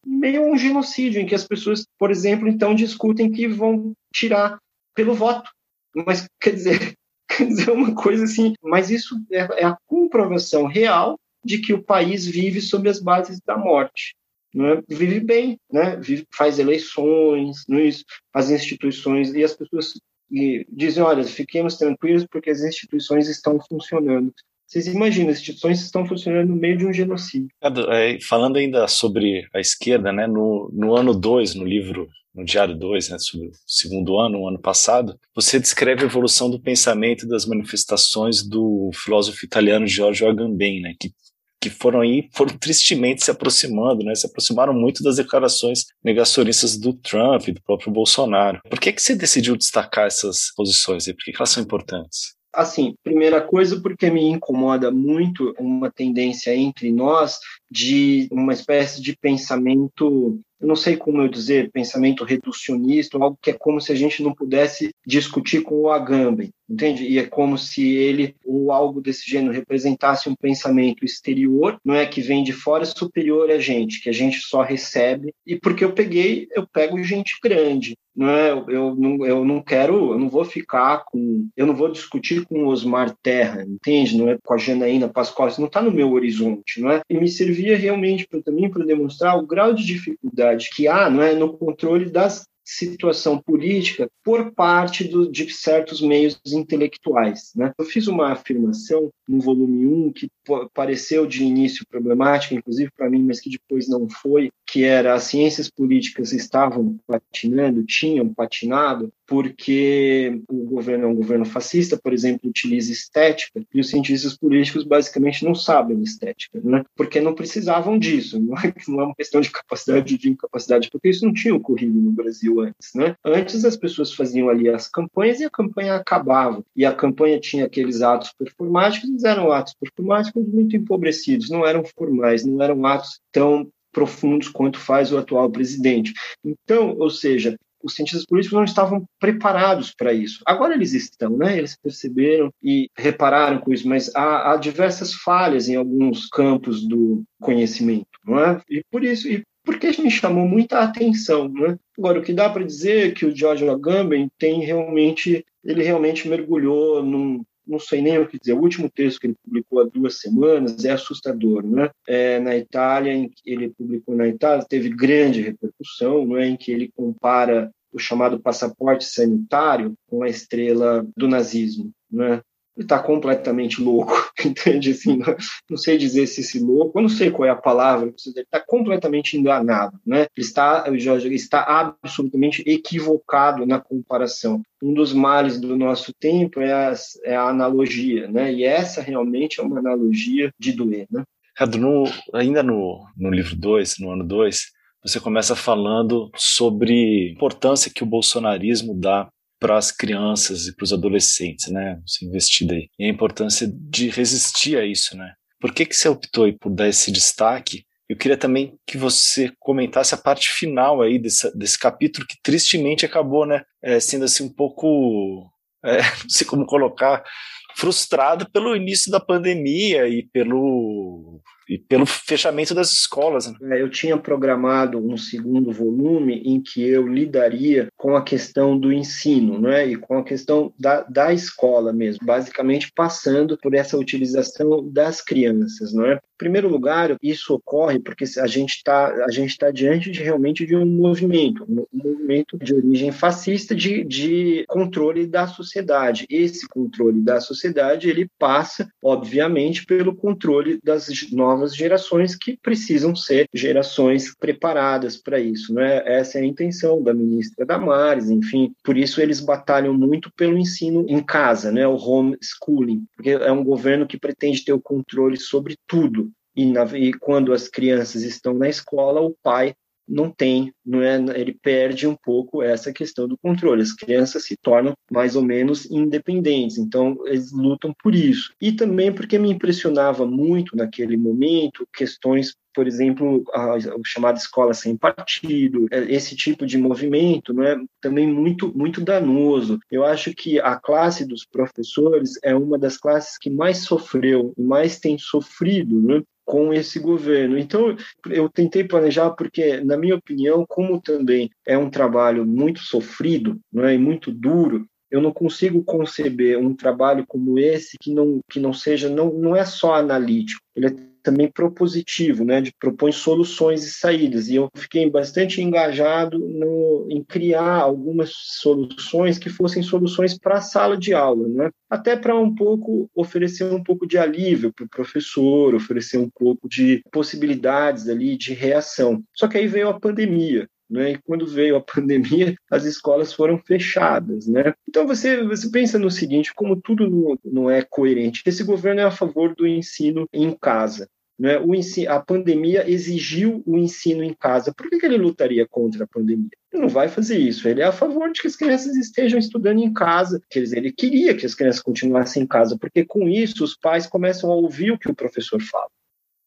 meio a um genocídio, em que as pessoas, por exemplo, então discutem que vão tirar pelo voto. Mas, quer dizer, quer dizer uma coisa assim, mas isso é, é a comprovação real de que o país vive sob as bases da morte. Né? Vive bem, né? Vive, faz eleições, é isso? as instituições, e as pessoas e dizem, olha, fiquemos tranquilos porque as instituições estão funcionando. Vocês imaginam, as instituições estão funcionando no meio de um genocídio.
É, falando ainda sobre a esquerda, né, no, no ano 2, no livro, no Diário 2, né, sobre o segundo ano, o ano passado, você descreve a evolução do pensamento das manifestações do filósofo italiano Giorgio Agamben, né, que que foram aí, foram tristemente se aproximando, né? Se aproximaram muito das declarações negacionistas do Trump e do próprio Bolsonaro. Por que, que você decidiu destacar essas posições aí? Por que, que elas são importantes?
Assim, primeira coisa, porque me incomoda muito uma tendência entre nós de uma espécie de pensamento eu não sei como eu dizer, pensamento reducionista, algo que é como se a gente não pudesse discutir com o Agamben, entende? E é como se ele ou algo desse gênero representasse um pensamento exterior, não é que vem de fora superior a gente, que a gente só recebe. E porque eu peguei, eu pego gente grande, não é? Eu, eu não, eu não quero, eu não vou ficar com, eu não vou discutir com o Osmar Terra, entende? Não é com a Janaína Pascoal, isso não está no meu horizonte, não é? E me servia realmente para também para demonstrar o grau de dificuldade que há não é, no controle da situação política por parte do, de certos meios intelectuais. Né? Eu fiz uma afirmação no volume 1 que pareceu de início problemática, inclusive para mim, mas que depois não foi, que era as ciências políticas estavam patinando, tinham patinado, porque o governo é um governo fascista, por exemplo, utiliza estética, e os cientistas políticos basicamente não sabem estética, né? porque não precisavam disso, não é, não é uma questão de capacidade ou de incapacidade, porque isso não tinha ocorrido no Brasil antes. Né? Antes as pessoas faziam ali as campanhas e a campanha acabava, e a campanha tinha aqueles atos performáticos, eles eram atos performáticos muito empobrecidos, não eram formais, não eram atos tão profundos quanto faz o atual presidente. Então, ou seja, os cientistas políticos não estavam preparados para isso. Agora eles estão, né? Eles perceberam e repararam com isso, mas há, há diversas falhas em alguns campos do conhecimento, não é? E por isso, e porque me chamou muita atenção, né? Agora, o que dá para dizer é que o George Agamben tem realmente, ele realmente mergulhou num, não sei nem o que dizer, o último texto que ele publicou há duas semanas é assustador, né? É, na Itália, em, ele publicou na Itália, teve grande repercussão, não é? em que ele compara o chamado passaporte sanitário com a estrela do nazismo, né? Ele está completamente louco, entende? Assim, não, não, sei dizer se esse louco, eu não sei qual é a palavra, ele está completamente enganado, né? Ele está, Jorge, está absolutamente equivocado na comparação. Um dos males do nosso tempo é a, é a analogia, né? E essa realmente é uma analogia de doer, né?
Ricardo, no, ainda no, no livro 2, no ano 2, você começa falando sobre a importância que o bolsonarismo dá para as crianças e para os adolescentes, né? Você investido aí. E a importância de resistir a isso, né? Por que, que você optou por dar esse destaque? Eu queria também que você comentasse a parte final aí desse, desse capítulo que tristemente acabou, né? É, sendo assim um pouco, é, não sei como colocar, frustrado pelo início da pandemia e pelo e pelo fechamento das escolas.
Né? É, eu tinha programado um segundo volume em que eu lidaria com a questão do ensino, né, e com a questão da, da escola mesmo, basicamente passando por essa utilização das crianças, não é? Primeiro lugar, isso ocorre porque a gente está a gente está diante de realmente de um movimento, um movimento de origem fascista de, de controle da sociedade. Esse controle da sociedade ele passa, obviamente, pelo controle das novas novas gerações que precisam ser gerações preparadas para isso. Né? Essa é a intenção da ministra Damares, enfim, por isso eles batalham muito pelo ensino em casa, né? o homeschooling, porque é um governo que pretende ter o controle sobre tudo. E, na, e quando as crianças estão na escola, o pai não tem, não é, ele perde um pouco essa questão do controle. As crianças se tornam mais ou menos independentes, então eles lutam por isso. E também porque me impressionava muito naquele momento questões por exemplo, a, a, chamada escola sem partido, é, esse tipo de movimento não é também muito muito danoso. Eu acho que a classe dos professores é uma das classes que mais sofreu, mais tem sofrido, né? Com esse governo. Então, eu tentei planejar porque, na minha opinião, como também é um trabalho muito sofrido não é, e muito duro, eu não consigo conceber um trabalho como esse que não, que não seja, não, não é só analítico, ele é também propositivo, né, de propõe soluções e saídas. E eu fiquei bastante engajado no, em criar algumas soluções que fossem soluções para a sala de aula, né? até para um pouco oferecer um pouco de alívio para o professor, oferecer um pouco de possibilidades ali de reação. Só que aí veio a pandemia. Né? E quando veio a pandemia, as escolas foram fechadas, né? Então você você pensa no seguinte, como tudo não, não é coerente. Esse governo é a favor do ensino em casa. Né? O ensino, a pandemia exigiu o ensino em casa. Por que, que ele lutaria contra a pandemia? Ele não vai fazer isso. Ele é a favor de que as crianças estejam estudando em casa. Quer dizer, ele queria que as crianças continuassem em casa, porque com isso os pais começam a ouvir o que o professor fala.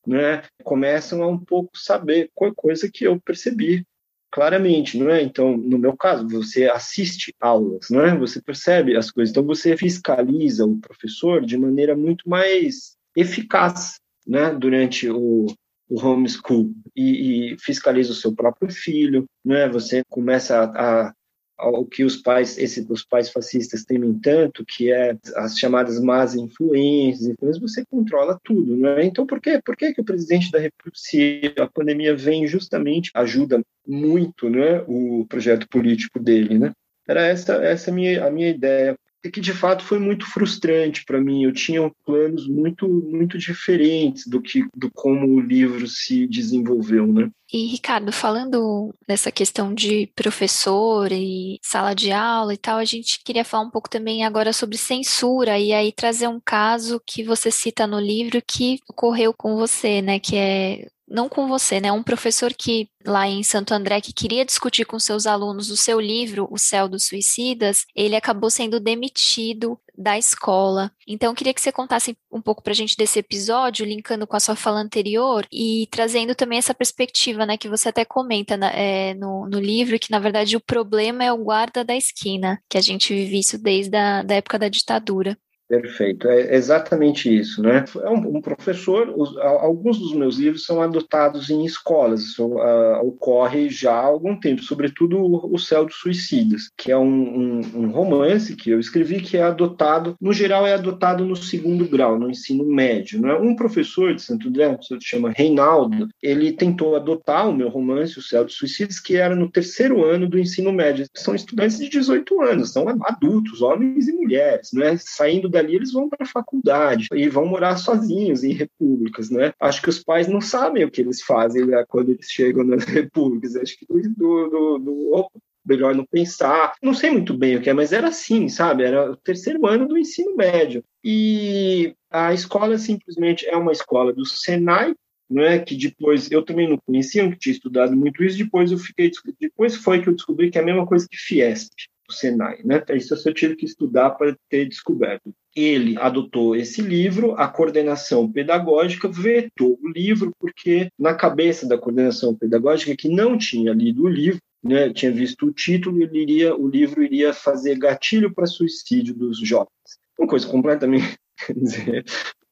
Né? Começam a um pouco saber, coisa que eu percebi claramente, não é? Então, no meu caso, você assiste aulas, não é? Você percebe as coisas, então você fiscaliza o professor de maneira muito mais eficaz, né? Durante o, o homeschool e, e fiscaliza o seu próprio filho, não é? Você começa a, a o que os pais, esse, os pais fascistas temem tanto, que é as chamadas más influências, então você controla tudo, não é? Então por que, por que, que o presidente da República, se a pandemia vem justamente, ajuda muito, né, o projeto político dele, né? Era essa essa a minha a minha ideia é que de fato foi muito frustrante para mim. Eu tinha planos muito muito diferentes do que do como o livro se desenvolveu, né?
E Ricardo, falando dessa questão de professor e sala de aula e tal, a gente queria falar um pouco também agora sobre censura e aí trazer um caso que você cita no livro que ocorreu com você, né, que é não com você, né? Um professor que lá em Santo André que queria discutir com seus alunos o seu livro, O Céu dos Suicidas, ele acabou sendo demitido da escola. Então, eu queria que você contasse um pouco para a gente desse episódio, linkando com a sua fala anterior e trazendo também essa perspectiva, né, que você até comenta é, no, no livro, que na verdade o problema é o guarda da esquina, que a gente vive isso desde a da época da ditadura.
Perfeito, é exatamente isso, né? É um, um professor, os, alguns dos meus livros são adotados em escolas, isso uh, ocorre já há algum tempo, sobretudo o, Céu dos Suicidas, que é um, um, um, romance que eu escrevi que é adotado, no geral é adotado no segundo grau, no ensino médio, né? Um professor de Santo André, que se chama Reinaldo, ele tentou adotar o meu romance, O Céu dos Suicidas, que era no terceiro ano do ensino médio. São estudantes de 18 anos, são adultos, homens e mulheres, né? Saindo da dali eles vão para a faculdade e vão morar sozinhos em repúblicas, né? Acho que os pais não sabem o que eles fazem né, quando eles chegam nas repúblicas. Acho que do, do, do melhor não pensar. Não sei muito bem o que é, mas era assim, sabe? Era o terceiro ano do ensino médio. E a escola simplesmente é uma escola do Senai, é que depois eu também não conhecia, não tinha estudado muito isso, depois eu fiquei depois foi que eu descobri que é a mesma coisa que Fiesp o Senai, né? Isso eu tive que estudar para ter descoberto. Ele adotou esse livro, a coordenação pedagógica vetou o livro porque na cabeça da coordenação pedagógica que não tinha lido o livro, né, tinha visto o título, ele iria, o livro iria fazer gatilho para suicídio dos jovens. Uma coisa completamente,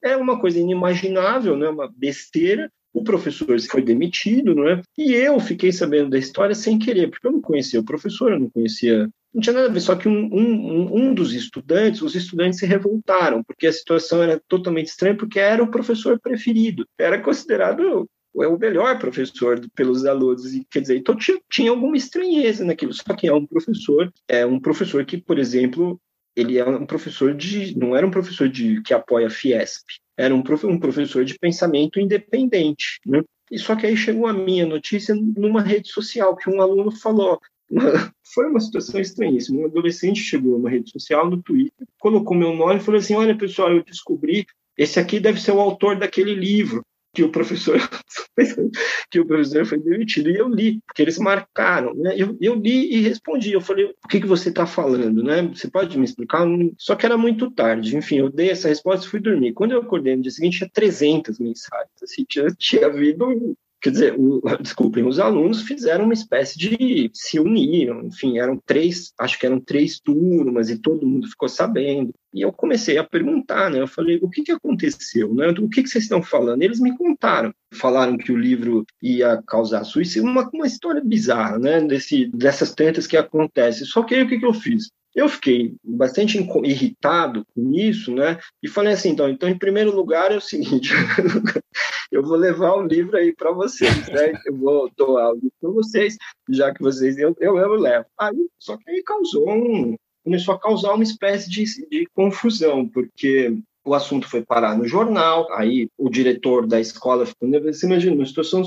é uma coisa inimaginável, né, uma besteira, o professor foi demitido, não é? E eu fiquei sabendo da história sem querer, porque eu não conhecia o professor, eu não conhecia. Não tinha nada a ver, só que um, um, um dos estudantes, os estudantes se revoltaram, porque a situação era totalmente estranha, porque era o professor preferido, era considerado é o melhor professor pelos alunos, e, quer dizer, então tinha, tinha alguma estranheza naquilo, só que é um professor, é um professor que, por exemplo, ele é um professor de, não era um professor de que apoia a Fiesp, era um, prof, um professor de pensamento independente, né? E só que aí chegou a minha notícia numa rede social que um aluno falou. Foi uma situação estranhíssima. Um adolescente chegou numa rede social, no Twitter, colocou meu nome e falou assim: Olha, pessoal, eu descobri, esse aqui deve ser o autor daquele livro que o professor que o professor foi demitido. E eu li, porque eles marcaram. Né? Eu, eu li e respondi. Eu falei, o que, que você está falando? Né? Você pode me explicar? Só que era muito tarde. Enfim, eu dei essa resposta e fui dormir. Quando eu acordei no dia seguinte, tinha 300 mensagens. Assim, tinha, tinha havido Quer dizer, o, desculpem, os alunos fizeram uma espécie de se uniram, enfim, eram três, acho que eram três turmas e todo mundo ficou sabendo. E eu comecei a perguntar, né? Eu falei, o que, que aconteceu, né? O que, que vocês estão falando? Eles me contaram. Falaram que o livro ia causar suicídio, uma, uma história bizarra, né? Desse, dessas tentas que acontecem. Só que aí o que, que eu fiz? Eu fiquei bastante irritado com isso, né? E falei assim, então, então em primeiro lugar é o seguinte, eu vou levar o livro aí para vocês, né? Eu vou doar o livro para vocês, já que vocês eu, eu, eu levo. Aí, só que aí causou um, começou a causar uma espécie de, de confusão, porque o assunto foi parar no jornal, aí o diretor da escola ficou nervoso. Você imagina, uma situação.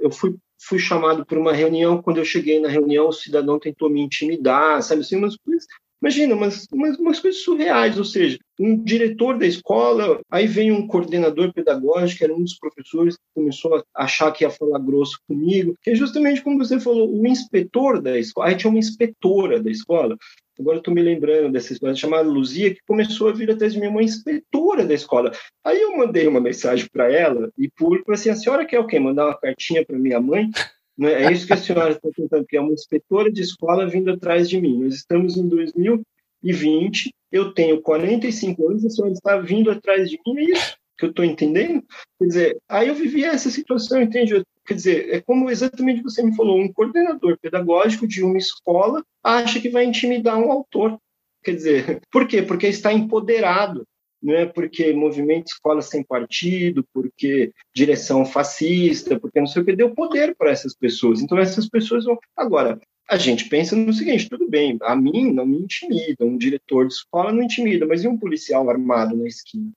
Eu fui, fui chamado para uma reunião, quando eu cheguei na reunião, o cidadão tentou me intimidar, sabe assim, umas coisas Imagina, umas, umas, umas, coisas surreais, ou seja, um diretor da escola, aí vem um coordenador pedagógico, que era um dos professores, que começou a achar que ia falar grosso comigo, que é justamente como você falou, o inspetor da escola, aí tinha uma inspetora da escola, agora estou me lembrando dessa história, chamada Luzia, que começou a vir atrás de mim, uma inspetora da escola. Aí eu mandei uma mensagem para ela, e público, assim, a senhora quer o quê? Mandar uma cartinha para minha mãe? Né? É isso que a senhora está tentando, que é uma inspetora de escola vindo atrás de mim. Nós estamos em 2020, eu tenho 45 anos, a senhora está vindo atrás de mim, é isso que eu estou entendendo? Quer dizer, aí eu vivi essa situação, entende? Quer dizer, é como exatamente você me falou, um coordenador pedagógico de uma escola acha que vai intimidar um autor. Quer dizer, por quê? Porque está empoderado não é porque movimento escola sem partido, porque direção fascista, porque não sei o que, deu poder para essas pessoas. Então, essas pessoas vão. Agora, a gente pensa no seguinte: tudo bem, a mim não me intimida, um diretor de escola não intimida, mas e um policial armado na esquina?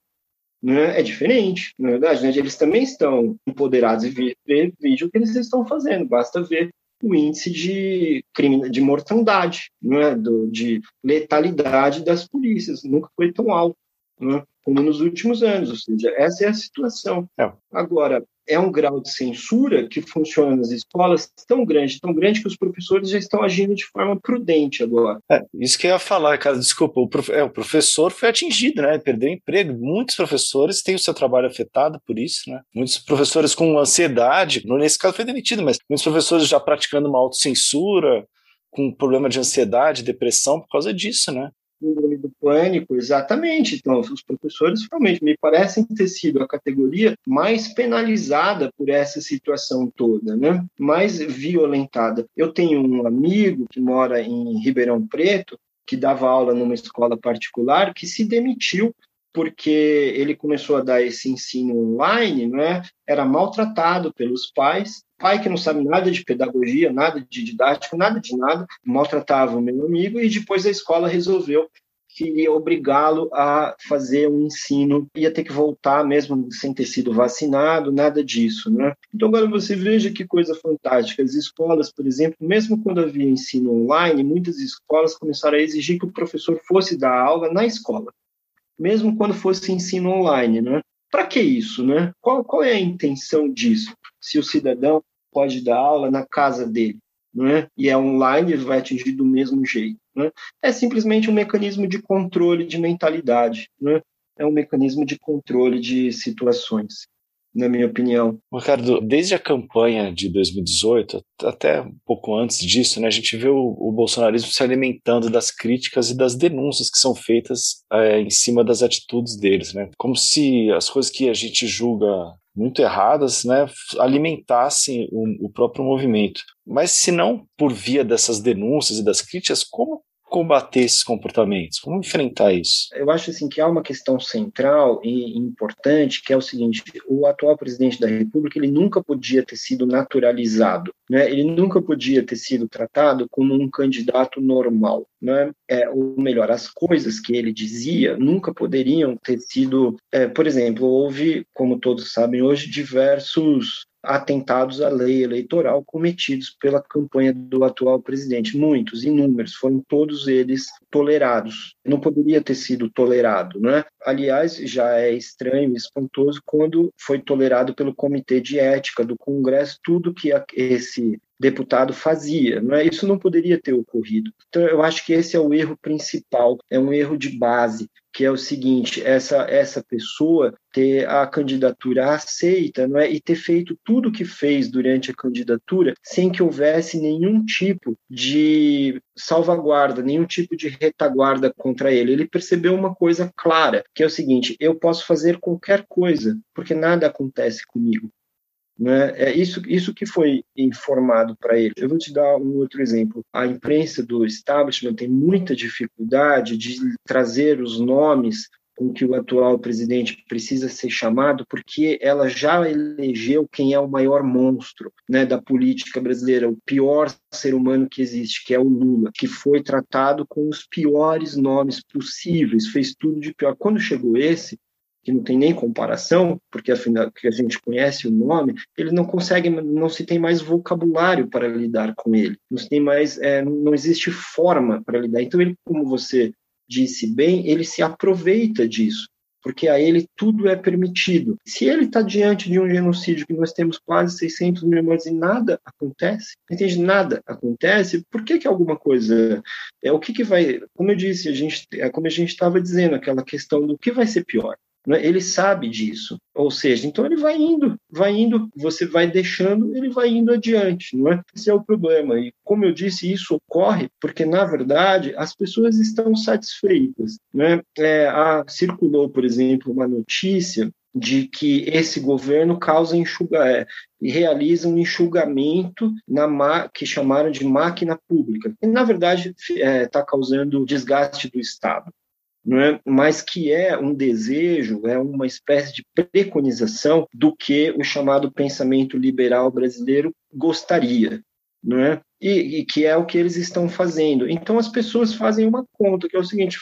Né? É diferente, na verdade. Né? Eles também estão empoderados e ver, ver vídeo que eles estão fazendo, basta ver o índice de crime, de mortandade, né? Do, de letalidade das polícias, nunca foi tão alto. Né? como nos últimos anos, ou seja, essa é a situação. É. Agora, é um grau de censura que funciona nas escolas tão grande, tão grande que os professores já estão agindo de forma prudente agora.
É, isso que eu ia falar, cara, desculpa, o, prof, é, o professor foi atingido, né, perdeu emprego, muitos professores têm o seu trabalho afetado por isso, né, muitos professores com ansiedade, nesse caso foi demitido, mas muitos professores já praticando uma autocensura, com problema de ansiedade, depressão por causa disso, né
síndrome do pânico, exatamente. Então, os professores realmente me parecem ter sido a categoria mais penalizada por essa situação toda, né? Mais violentada. Eu tenho um amigo que mora em Ribeirão Preto, que dava aula numa escola particular, que se demitiu porque ele começou a dar esse ensino online, né? Era maltratado pelos pais pai que não sabe nada de pedagogia, nada de didática, nada de nada, maltratava o meu amigo e depois a escola resolveu que ia obrigá-lo a fazer um ensino, ia ter que voltar mesmo sem ter sido vacinado, nada disso, né? Então agora você veja que coisa fantástica. As escolas, por exemplo, mesmo quando havia ensino online, muitas escolas começaram a exigir que o professor fosse dar aula na escola, mesmo quando fosse ensino online, né? Para que isso, né? Qual, qual é a intenção disso? Se o cidadão pode dar aula na casa dele, né? e é online, ele vai atingir do mesmo jeito. Né? É simplesmente um mecanismo de controle de mentalidade, né? é um mecanismo de controle de situações na minha opinião.
Ricardo, desde a campanha de 2018, até um pouco antes disso, né, a gente vê o, o bolsonarismo se alimentando das críticas e das denúncias que são feitas é, em cima das atitudes deles, né? Como se as coisas que a gente julga muito erradas, né, alimentassem o, o, próprio movimento. Mas se não por via dessas denúncias e das críticas, como combater esses comportamentos? Como enfrentar isso?
Eu acho assim que há uma questão central e importante, que é o seguinte: o atual presidente da República ele nunca podia ter sido naturalizado, né? Ele nunca podia ter sido tratado como um candidato normal, né? É, ou melhor, as coisas que ele dizia nunca poderiam ter sido, é, por exemplo, houve, como todos sabem hoje, diversos atentados à lei eleitoral cometidos pela campanha do atual presidente. Muitos, inúmeros, foram todos eles tolerados. Não poderia ter sido tolerado, né? Aliás, já é estranho e espantoso quando foi tolerado pelo Comitê de Ética do Congresso tudo que esse deputado fazia, não é? Isso não poderia ter ocorrido. Então, eu acho que esse é o erro principal, é um erro de base, que é o seguinte: essa essa pessoa ter a candidatura aceita, não é? E ter feito tudo o que fez durante a candidatura sem que houvesse nenhum tipo de salvaguarda, nenhum tipo de retaguarda contra ele. Ele percebeu uma coisa clara, que é o seguinte: eu posso fazer qualquer coisa, porque nada acontece comigo. Né? É isso, isso que foi informado para ele. Eu vou te dar um outro exemplo. A imprensa do establishment tem muita dificuldade de trazer os nomes com que o atual presidente precisa ser chamado, porque ela já elegeu quem é o maior monstro né, da política brasileira, o pior ser humano que existe, que é o Lula, que foi tratado com os piores nomes possíveis, fez tudo de pior. Quando chegou esse, que não tem nem comparação, porque afinal que a gente conhece o nome, ele não consegue, não se tem mais vocabulário para lidar com ele, não se tem mais, é, não existe forma para lidar. Então ele, como você disse bem, ele se aproveita disso, porque a ele tudo é permitido. Se ele está diante de um genocídio que nós temos quase 600 mil mortes e nada acontece, entende? Nada acontece, por que que alguma coisa... É, o que que vai... Como eu disse, a gente, é como a gente estava dizendo, aquela questão do que vai ser pior. Né? Ele sabe disso. Ou seja, então ele vai indo, vai indo, você vai deixando, ele vai indo adiante, não é? Esse é o problema. E como eu disse, isso ocorre porque, na verdade, as pessoas estão satisfeitas. Né? É, a, circulou, por exemplo, uma notícia de que esse governo causa enxuga, é, realiza um enxugamento na que chamaram de máquina pública, e na verdade está é, tá causando desgaste do Estado é? mas que é um desejo, é uma espécie de preconização do que o chamado pensamento liberal brasileiro gostaria. não é? E, e, que é o que eles estão fazendo. Então as pessoas fazem uma conta, que é o seguinte,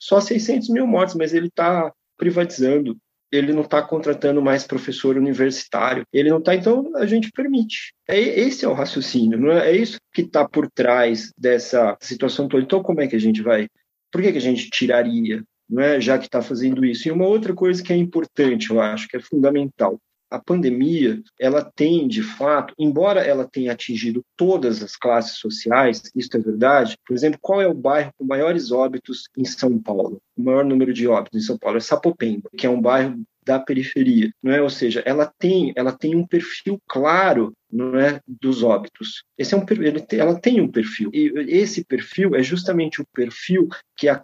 só 600 mil mortes, mas ele está privatizando, ele não está contratando mais professor universitário, ele não está, então a gente permite. É, esse é o raciocínio, não é? é isso que está por trás dessa situação toda. Então como é que a gente vai? Por que, que a gente tiraria? Não é? Já que está fazendo isso. E uma outra coisa que é importante, eu acho, que é fundamental a pandemia, ela tem, de fato, embora ela tenha atingido todas as classes sociais, isso é verdade. Por exemplo, qual é o bairro com maiores óbitos em São Paulo? O maior número de óbitos em São Paulo é Sapopemba, que é um bairro da periferia, não é? Ou seja, ela tem, ela tem um perfil claro, não é, dos óbitos. Esse é um, ela tem um perfil e esse perfil é justamente o perfil que a,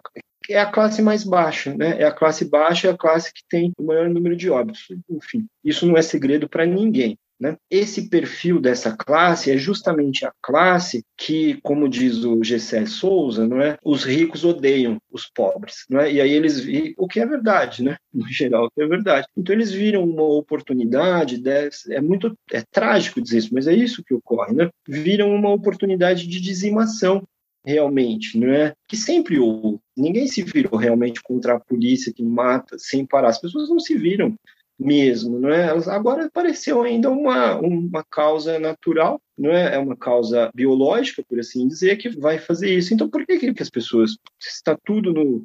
é a classe mais baixa, né? É a classe baixa, é a classe que tem o maior número de óbitos. Enfim, isso não é segredo para ninguém. Né? Esse perfil dessa classe é justamente a classe que, como diz o Gessé Souza, não é? os ricos odeiam os pobres. Não é? E aí eles viram, o que é verdade, né? no geral, o que é verdade. Então eles viram uma oportunidade, dessa, é muito é trágico dizer isso, mas é isso que ocorre, né? viram uma oportunidade de dizimação realmente, não é? Que sempre houve. Ninguém se virou realmente contra a polícia que mata sem parar. As pessoas não se viram mesmo, não é? Agora apareceu ainda uma, uma causa natural, não é? É uma causa biológica, por assim dizer, que vai fazer isso. Então, por que, que as pessoas está tudo no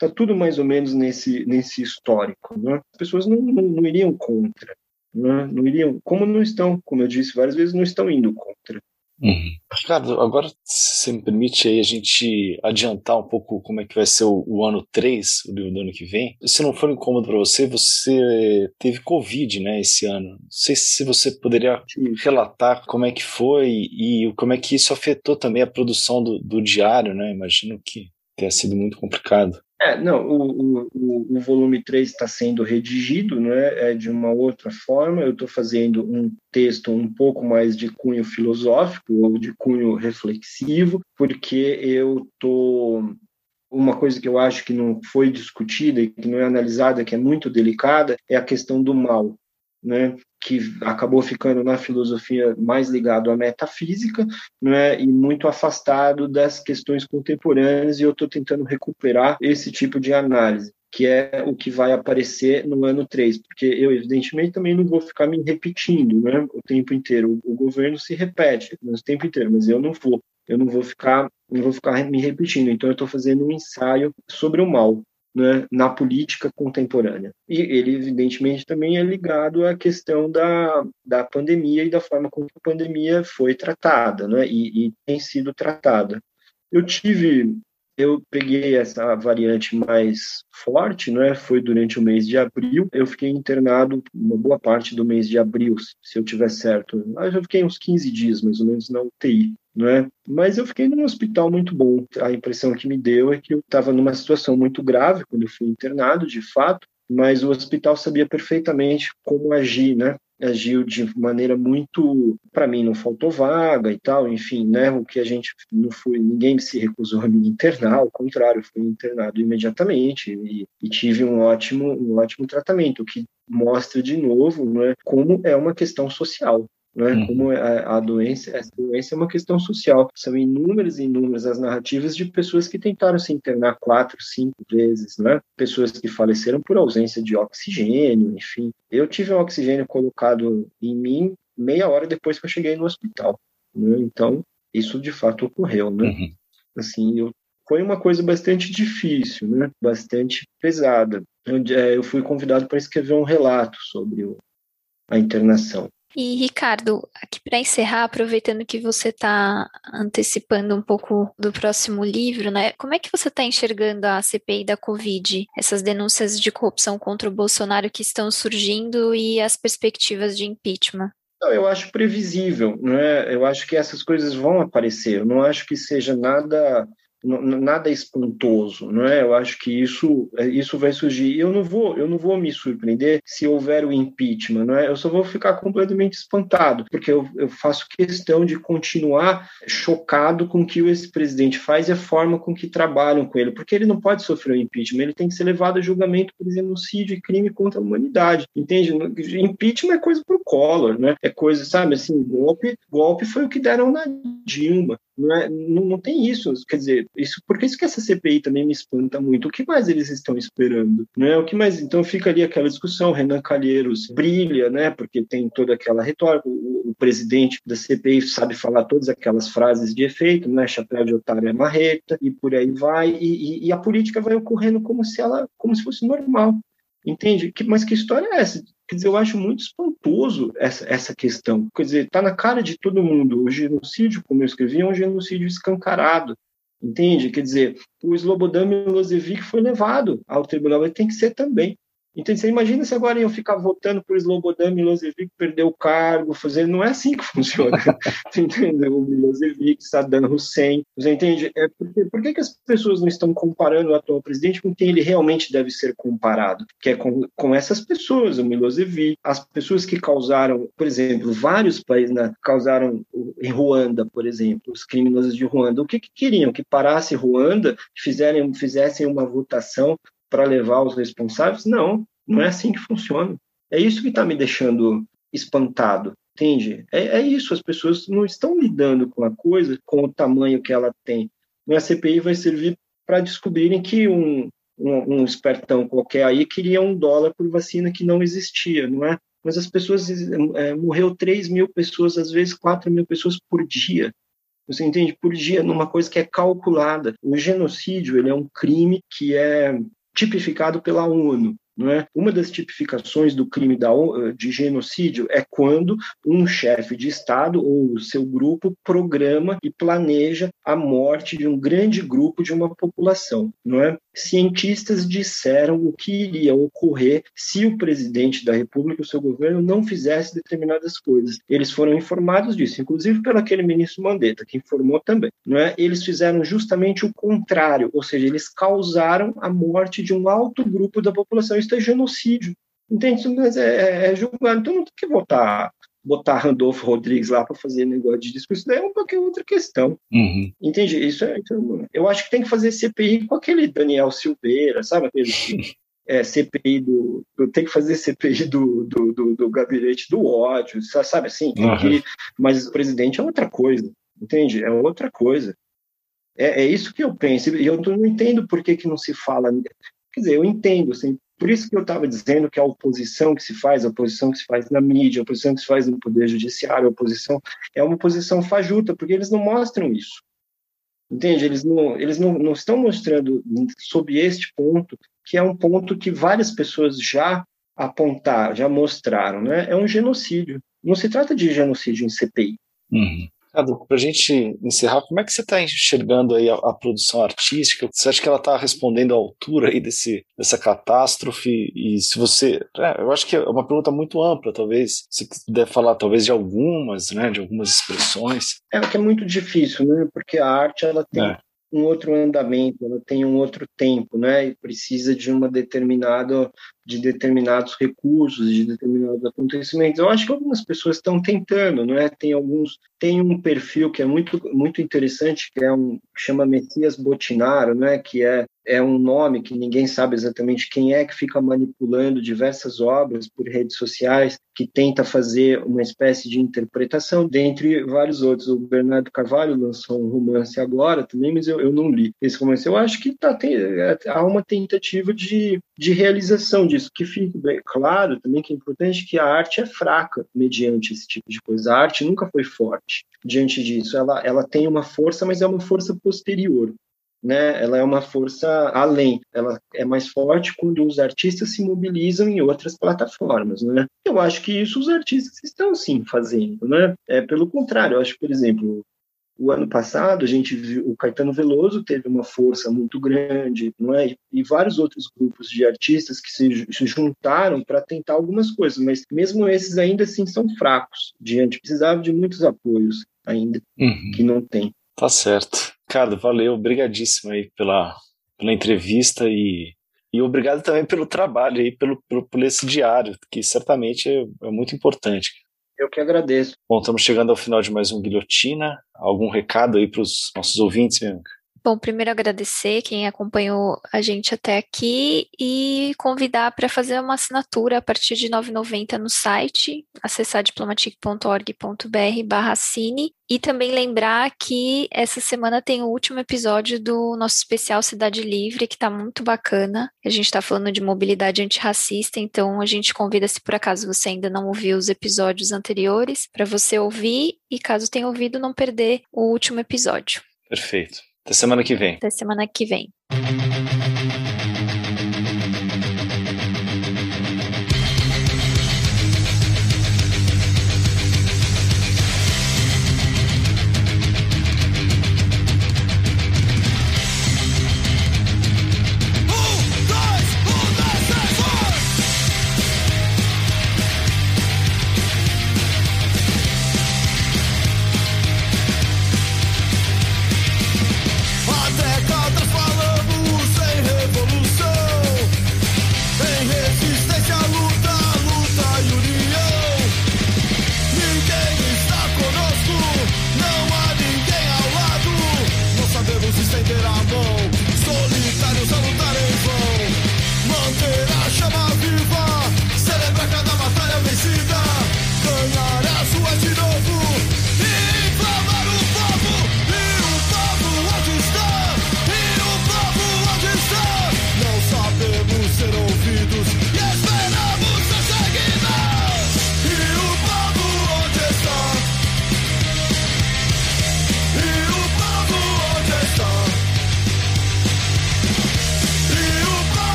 está tudo mais ou menos nesse nesse histórico, não é? As pessoas não, não, não iriam contra, não, é? não iriam, como não estão, como eu disse várias vezes, não estão indo contra.
Uhum. Ricardo, agora se você me permite aí a gente adiantar um pouco como é que vai ser o, o ano 3, o livro do ano que vem. Se não for incômodo para você, você teve Covid, né, esse ano. Não sei se você poderia relatar como é que foi e como é que isso afetou também a produção do, do diário, né? Imagino que tenha sido muito complicado.
É, não, o, o, o volume 3 está sendo redigido, né, é? De uma outra forma, eu estou fazendo um texto um pouco mais de cunho filosófico ou de cunho reflexivo, porque eu estou uma coisa que eu acho que não foi discutida e que não é analisada, que é muito delicada, é a questão do mal né, que acabou ficando na filosofia mais ligado à metafísica, né, e muito afastado das questões contemporâneas, e eu estou tentando recuperar esse tipo de análise que é o que vai aparecer no ano 3, porque eu, evidentemente, também não vou ficar me repetindo né, o tempo inteiro. O, governo se repete o tempo inteiro, mas eu não vou. Eu não vou ficar, não vou ficar me repetindo. Então, eu estou fazendo um ensaio sobre o mal, né, na política contemporânea. E ele, evidentemente, também é ligado à questão da, da pandemia e da forma como a pandemia foi tratada né, e, e tem sido tratada. Eu tive eu peguei essa variante mais forte, né? Foi durante o mês de abril. Eu fiquei internado uma boa parte do mês de abril, se eu tiver certo. Mas eu fiquei uns 15 dias, mais ou menos, na UTI né? Mas eu fiquei num hospital muito bom. A impressão que me deu é que eu estava numa situação muito grave quando eu fui internado, de fato, mas o hospital sabia perfeitamente como agir, né? Agiu de maneira muito, para mim não faltou vaga e tal, enfim, né? O que a gente não foi, ninguém se recusou a me internar, ao contrário, fui internado imediatamente e, e tive um ótimo, um ótimo tratamento, o que mostra de novo, né? Como é uma questão social, né? Uhum. Como a, a, doença, essa doença é uma questão social. São inúmeras e inúmeras as narrativas de pessoas que tentaram se internar quatro, cinco vezes, né? Pessoas que faleceram por ausência de oxigênio, enfim. Eu tive um oxigênio colocado em mim meia hora depois que eu cheguei no hospital. Né? Então, isso de fato ocorreu, né? Uhum. Assim, eu foi uma coisa bastante difícil, né? Bastante pesada. Eu, é, eu fui convidado para escrever um relato sobre o, a internação.
E, Ricardo, aqui para encerrar, aproveitando que você está antecipando um pouco do próximo livro, né? Como é que você está enxergando a CPI da Covid, essas denúncias de corrupção contra o Bolsonaro que estão surgindo e as perspectivas de impeachment?
Eu acho previsível, né? Eu acho que essas coisas vão aparecer. Eu não acho que seja nada nada espantoso, não é? Eu acho que isso é, isso vai surgir. Eu não vou eu não vou me surpreender se houver o impeachment, não é? Eu só vou ficar completamente espantado, porque eu, eu faço questão de continuar chocado com o que o ex-presidente faz e a forma com que trabalham com ele, porque ele não pode sofrer o impeachment, ele tem que ser levado a julgamento por genocídio e crime contra a humanidade, entende? Impeachment é coisa pro Collor, né? É coisa, sabe, assim, golpe, golpe foi o que deram na Dilma, não, é, não, não tem isso, quer dizer, isso, porque isso que essa CPI também me espanta muito. O que mais eles estão esperando? Né? O que mais? Então fica ali aquela discussão. Renan Calheiros brilha, né? Porque tem toda aquela retórica. O, o presidente da CPI sabe falar todas aquelas frases de efeito, né? Chapéu de otário é marreta e por aí vai. E, e, e a política vai ocorrendo como se ela, como se fosse normal. Entende? Que, mas que história é essa? Quer dizer, eu acho muito espantoso essa, essa questão. Quer dizer, está na cara de todo mundo. O genocídio, como eu escrevi, é um genocídio escancarado. Entende? Quer dizer, o Slobodan Milosevic foi levado ao tribunal, ele tem que ser também. Então, você imagina se agora eu ficar votando por Slobodan Milosevic perder o cargo, fazer. Não é assim que funciona. entendeu? O Milosevic, Saddam Hussein. Você entende? É porque, por que, que as pessoas não estão comparando o atual presidente com quem ele realmente deve ser comparado? Que é com, com essas pessoas, o Milosevic, as pessoas que causaram, por exemplo, vários países né, causaram em Ruanda, por exemplo, os criminosos de Ruanda. O que, que queriam? Que parasse Ruanda, fizerem, fizessem uma votação para levar os responsáveis. Não, não é assim que funciona. É isso que está me deixando espantado, entende? É, é, isso, as pessoas não estão lidando com a coisa com o tamanho que ela tem. A CPI vai servir para descobrirem que um, um, um, espertão qualquer aí queria um dólar por vacina que não existia, não é? Mas as pessoas, é, morreu 3 mil pessoas, às vezes 4 mil pessoas por dia. Você entende? Por dia, numa coisa que é calculada. O genocídio, ele é um crime que é tipificado pela ONU. Não é? Uma das tipificações do crime da, de genocídio é quando um chefe de Estado ou seu grupo programa e planeja a morte de um grande grupo de uma população. Não é? Cientistas disseram o que iria ocorrer se o presidente da República, o seu governo, não fizesse determinadas coisas. Eles foram informados disso, inclusive pelo aquele ministro Mandetta, que informou também. Não é? Eles fizeram justamente o contrário, ou seja, eles causaram a morte de um alto grupo da população é genocídio. Entende? Mas é, é, é julgado. Então não tem que votar botar Randolfo Rodrigues lá para fazer negócio de discurso, daí é um pouquinho outra questão.
Uhum.
Entende? Isso é, então, eu acho que tem que fazer CPI com aquele Daniel Silveira, sabe? Aquele é, CPI do. Tem que fazer CPI do, do, do, do gabinete do ódio, sabe assim? Uhum. Que, mas o presidente é outra coisa, entende? É outra coisa. É, é isso que eu penso. E eu não entendo por que, que não se fala. Quer dizer, eu entendo, assim, por isso que eu estava dizendo que a oposição que se faz, a oposição que se faz na mídia, a oposição que se faz no Poder Judiciário, a oposição é uma oposição fajuta, porque eles não mostram isso. Entende? Eles não, eles não, não estão mostrando sob este ponto, que é um ponto que várias pessoas já apontaram, já mostraram, né? É um genocídio. Não se trata de genocídio em CPI.
Uhum. Para a gente encerrar, como é que você está enxergando aí a, a, produção artística? Você acha que ela está respondendo à altura aí desse, dessa catástrofe? E se você, é, eu acho que é uma pergunta muito ampla, talvez. Se puder falar talvez de algumas, né, de algumas expressões.
É que é muito difícil, né? Porque a arte ela tem é um outro andamento, ela tem um outro tempo, né? E precisa de uma determinada de determinados recursos, de determinados acontecimentos. Eu acho que algumas pessoas estão tentando, não é? Tem alguns, tem um perfil que é muito muito interessante, que é um chama Messias Botinaro, né? Que é é um nome que ninguém sabe exatamente quem é que fica manipulando diversas obras por redes sociais, que tenta fazer uma espécie de interpretação, dentre vários outros. O Bernardo Carvalho lançou um romance agora também, mas eu, eu não li esse romance. Eu acho que tá, tem, há uma tentativa de, de realização disso, que fique bem claro também que é importante que a arte é fraca mediante esse tipo de coisa. A arte nunca foi forte diante disso. Ela, ela tem uma força, mas é uma força posterior né, ela é uma força além, ela é mais forte quando os artistas se mobilizam em outras plataformas, né? Eu acho que isso os artistas estão sim fazendo, né? É pelo contrário, eu acho, por exemplo, o ano passado a gente viu o Caetano Veloso teve uma força muito grande, não é? E vários outros grupos de artistas que se, se juntaram para tentar algumas coisas, mas mesmo esses ainda assim são fracos diante, precisavam de muitos apoios ainda
uhum.
que não tem.
Tá certo. Ricardo, valeu, obrigadíssimo aí pela, pela entrevista e, e obrigado também pelo trabalho aí, pelo, pelo, por esse diário, que certamente é, é muito importante.
Eu que agradeço.
Bom, estamos chegando ao final de mais um Guilhotina. Algum recado aí para os nossos ouvintes, Bianca?
Bom, primeiro agradecer quem acompanhou a gente até aqui e convidar para fazer uma assinatura a partir de R$ 9,90 no site, acessar diplomatic.org.br barra cine e também lembrar que essa semana tem o último episódio do nosso especial Cidade Livre, que está muito bacana. A gente está falando de mobilidade antirracista, então a gente convida, se por acaso você ainda não ouviu os episódios anteriores, para você ouvir e, caso tenha ouvido, não perder o último episódio.
Perfeito. Até semana que vem.
Até semana que vem.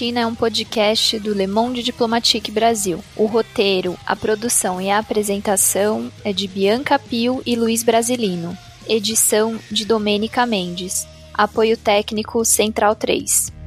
Guilhotina é um podcast do Le Monde Diplomatique Brasil. O roteiro, a produção e a apresentação é de Bianca Pio e Luiz Brasilino. Edição de Domênica Mendes. Apoio técnico Central 3.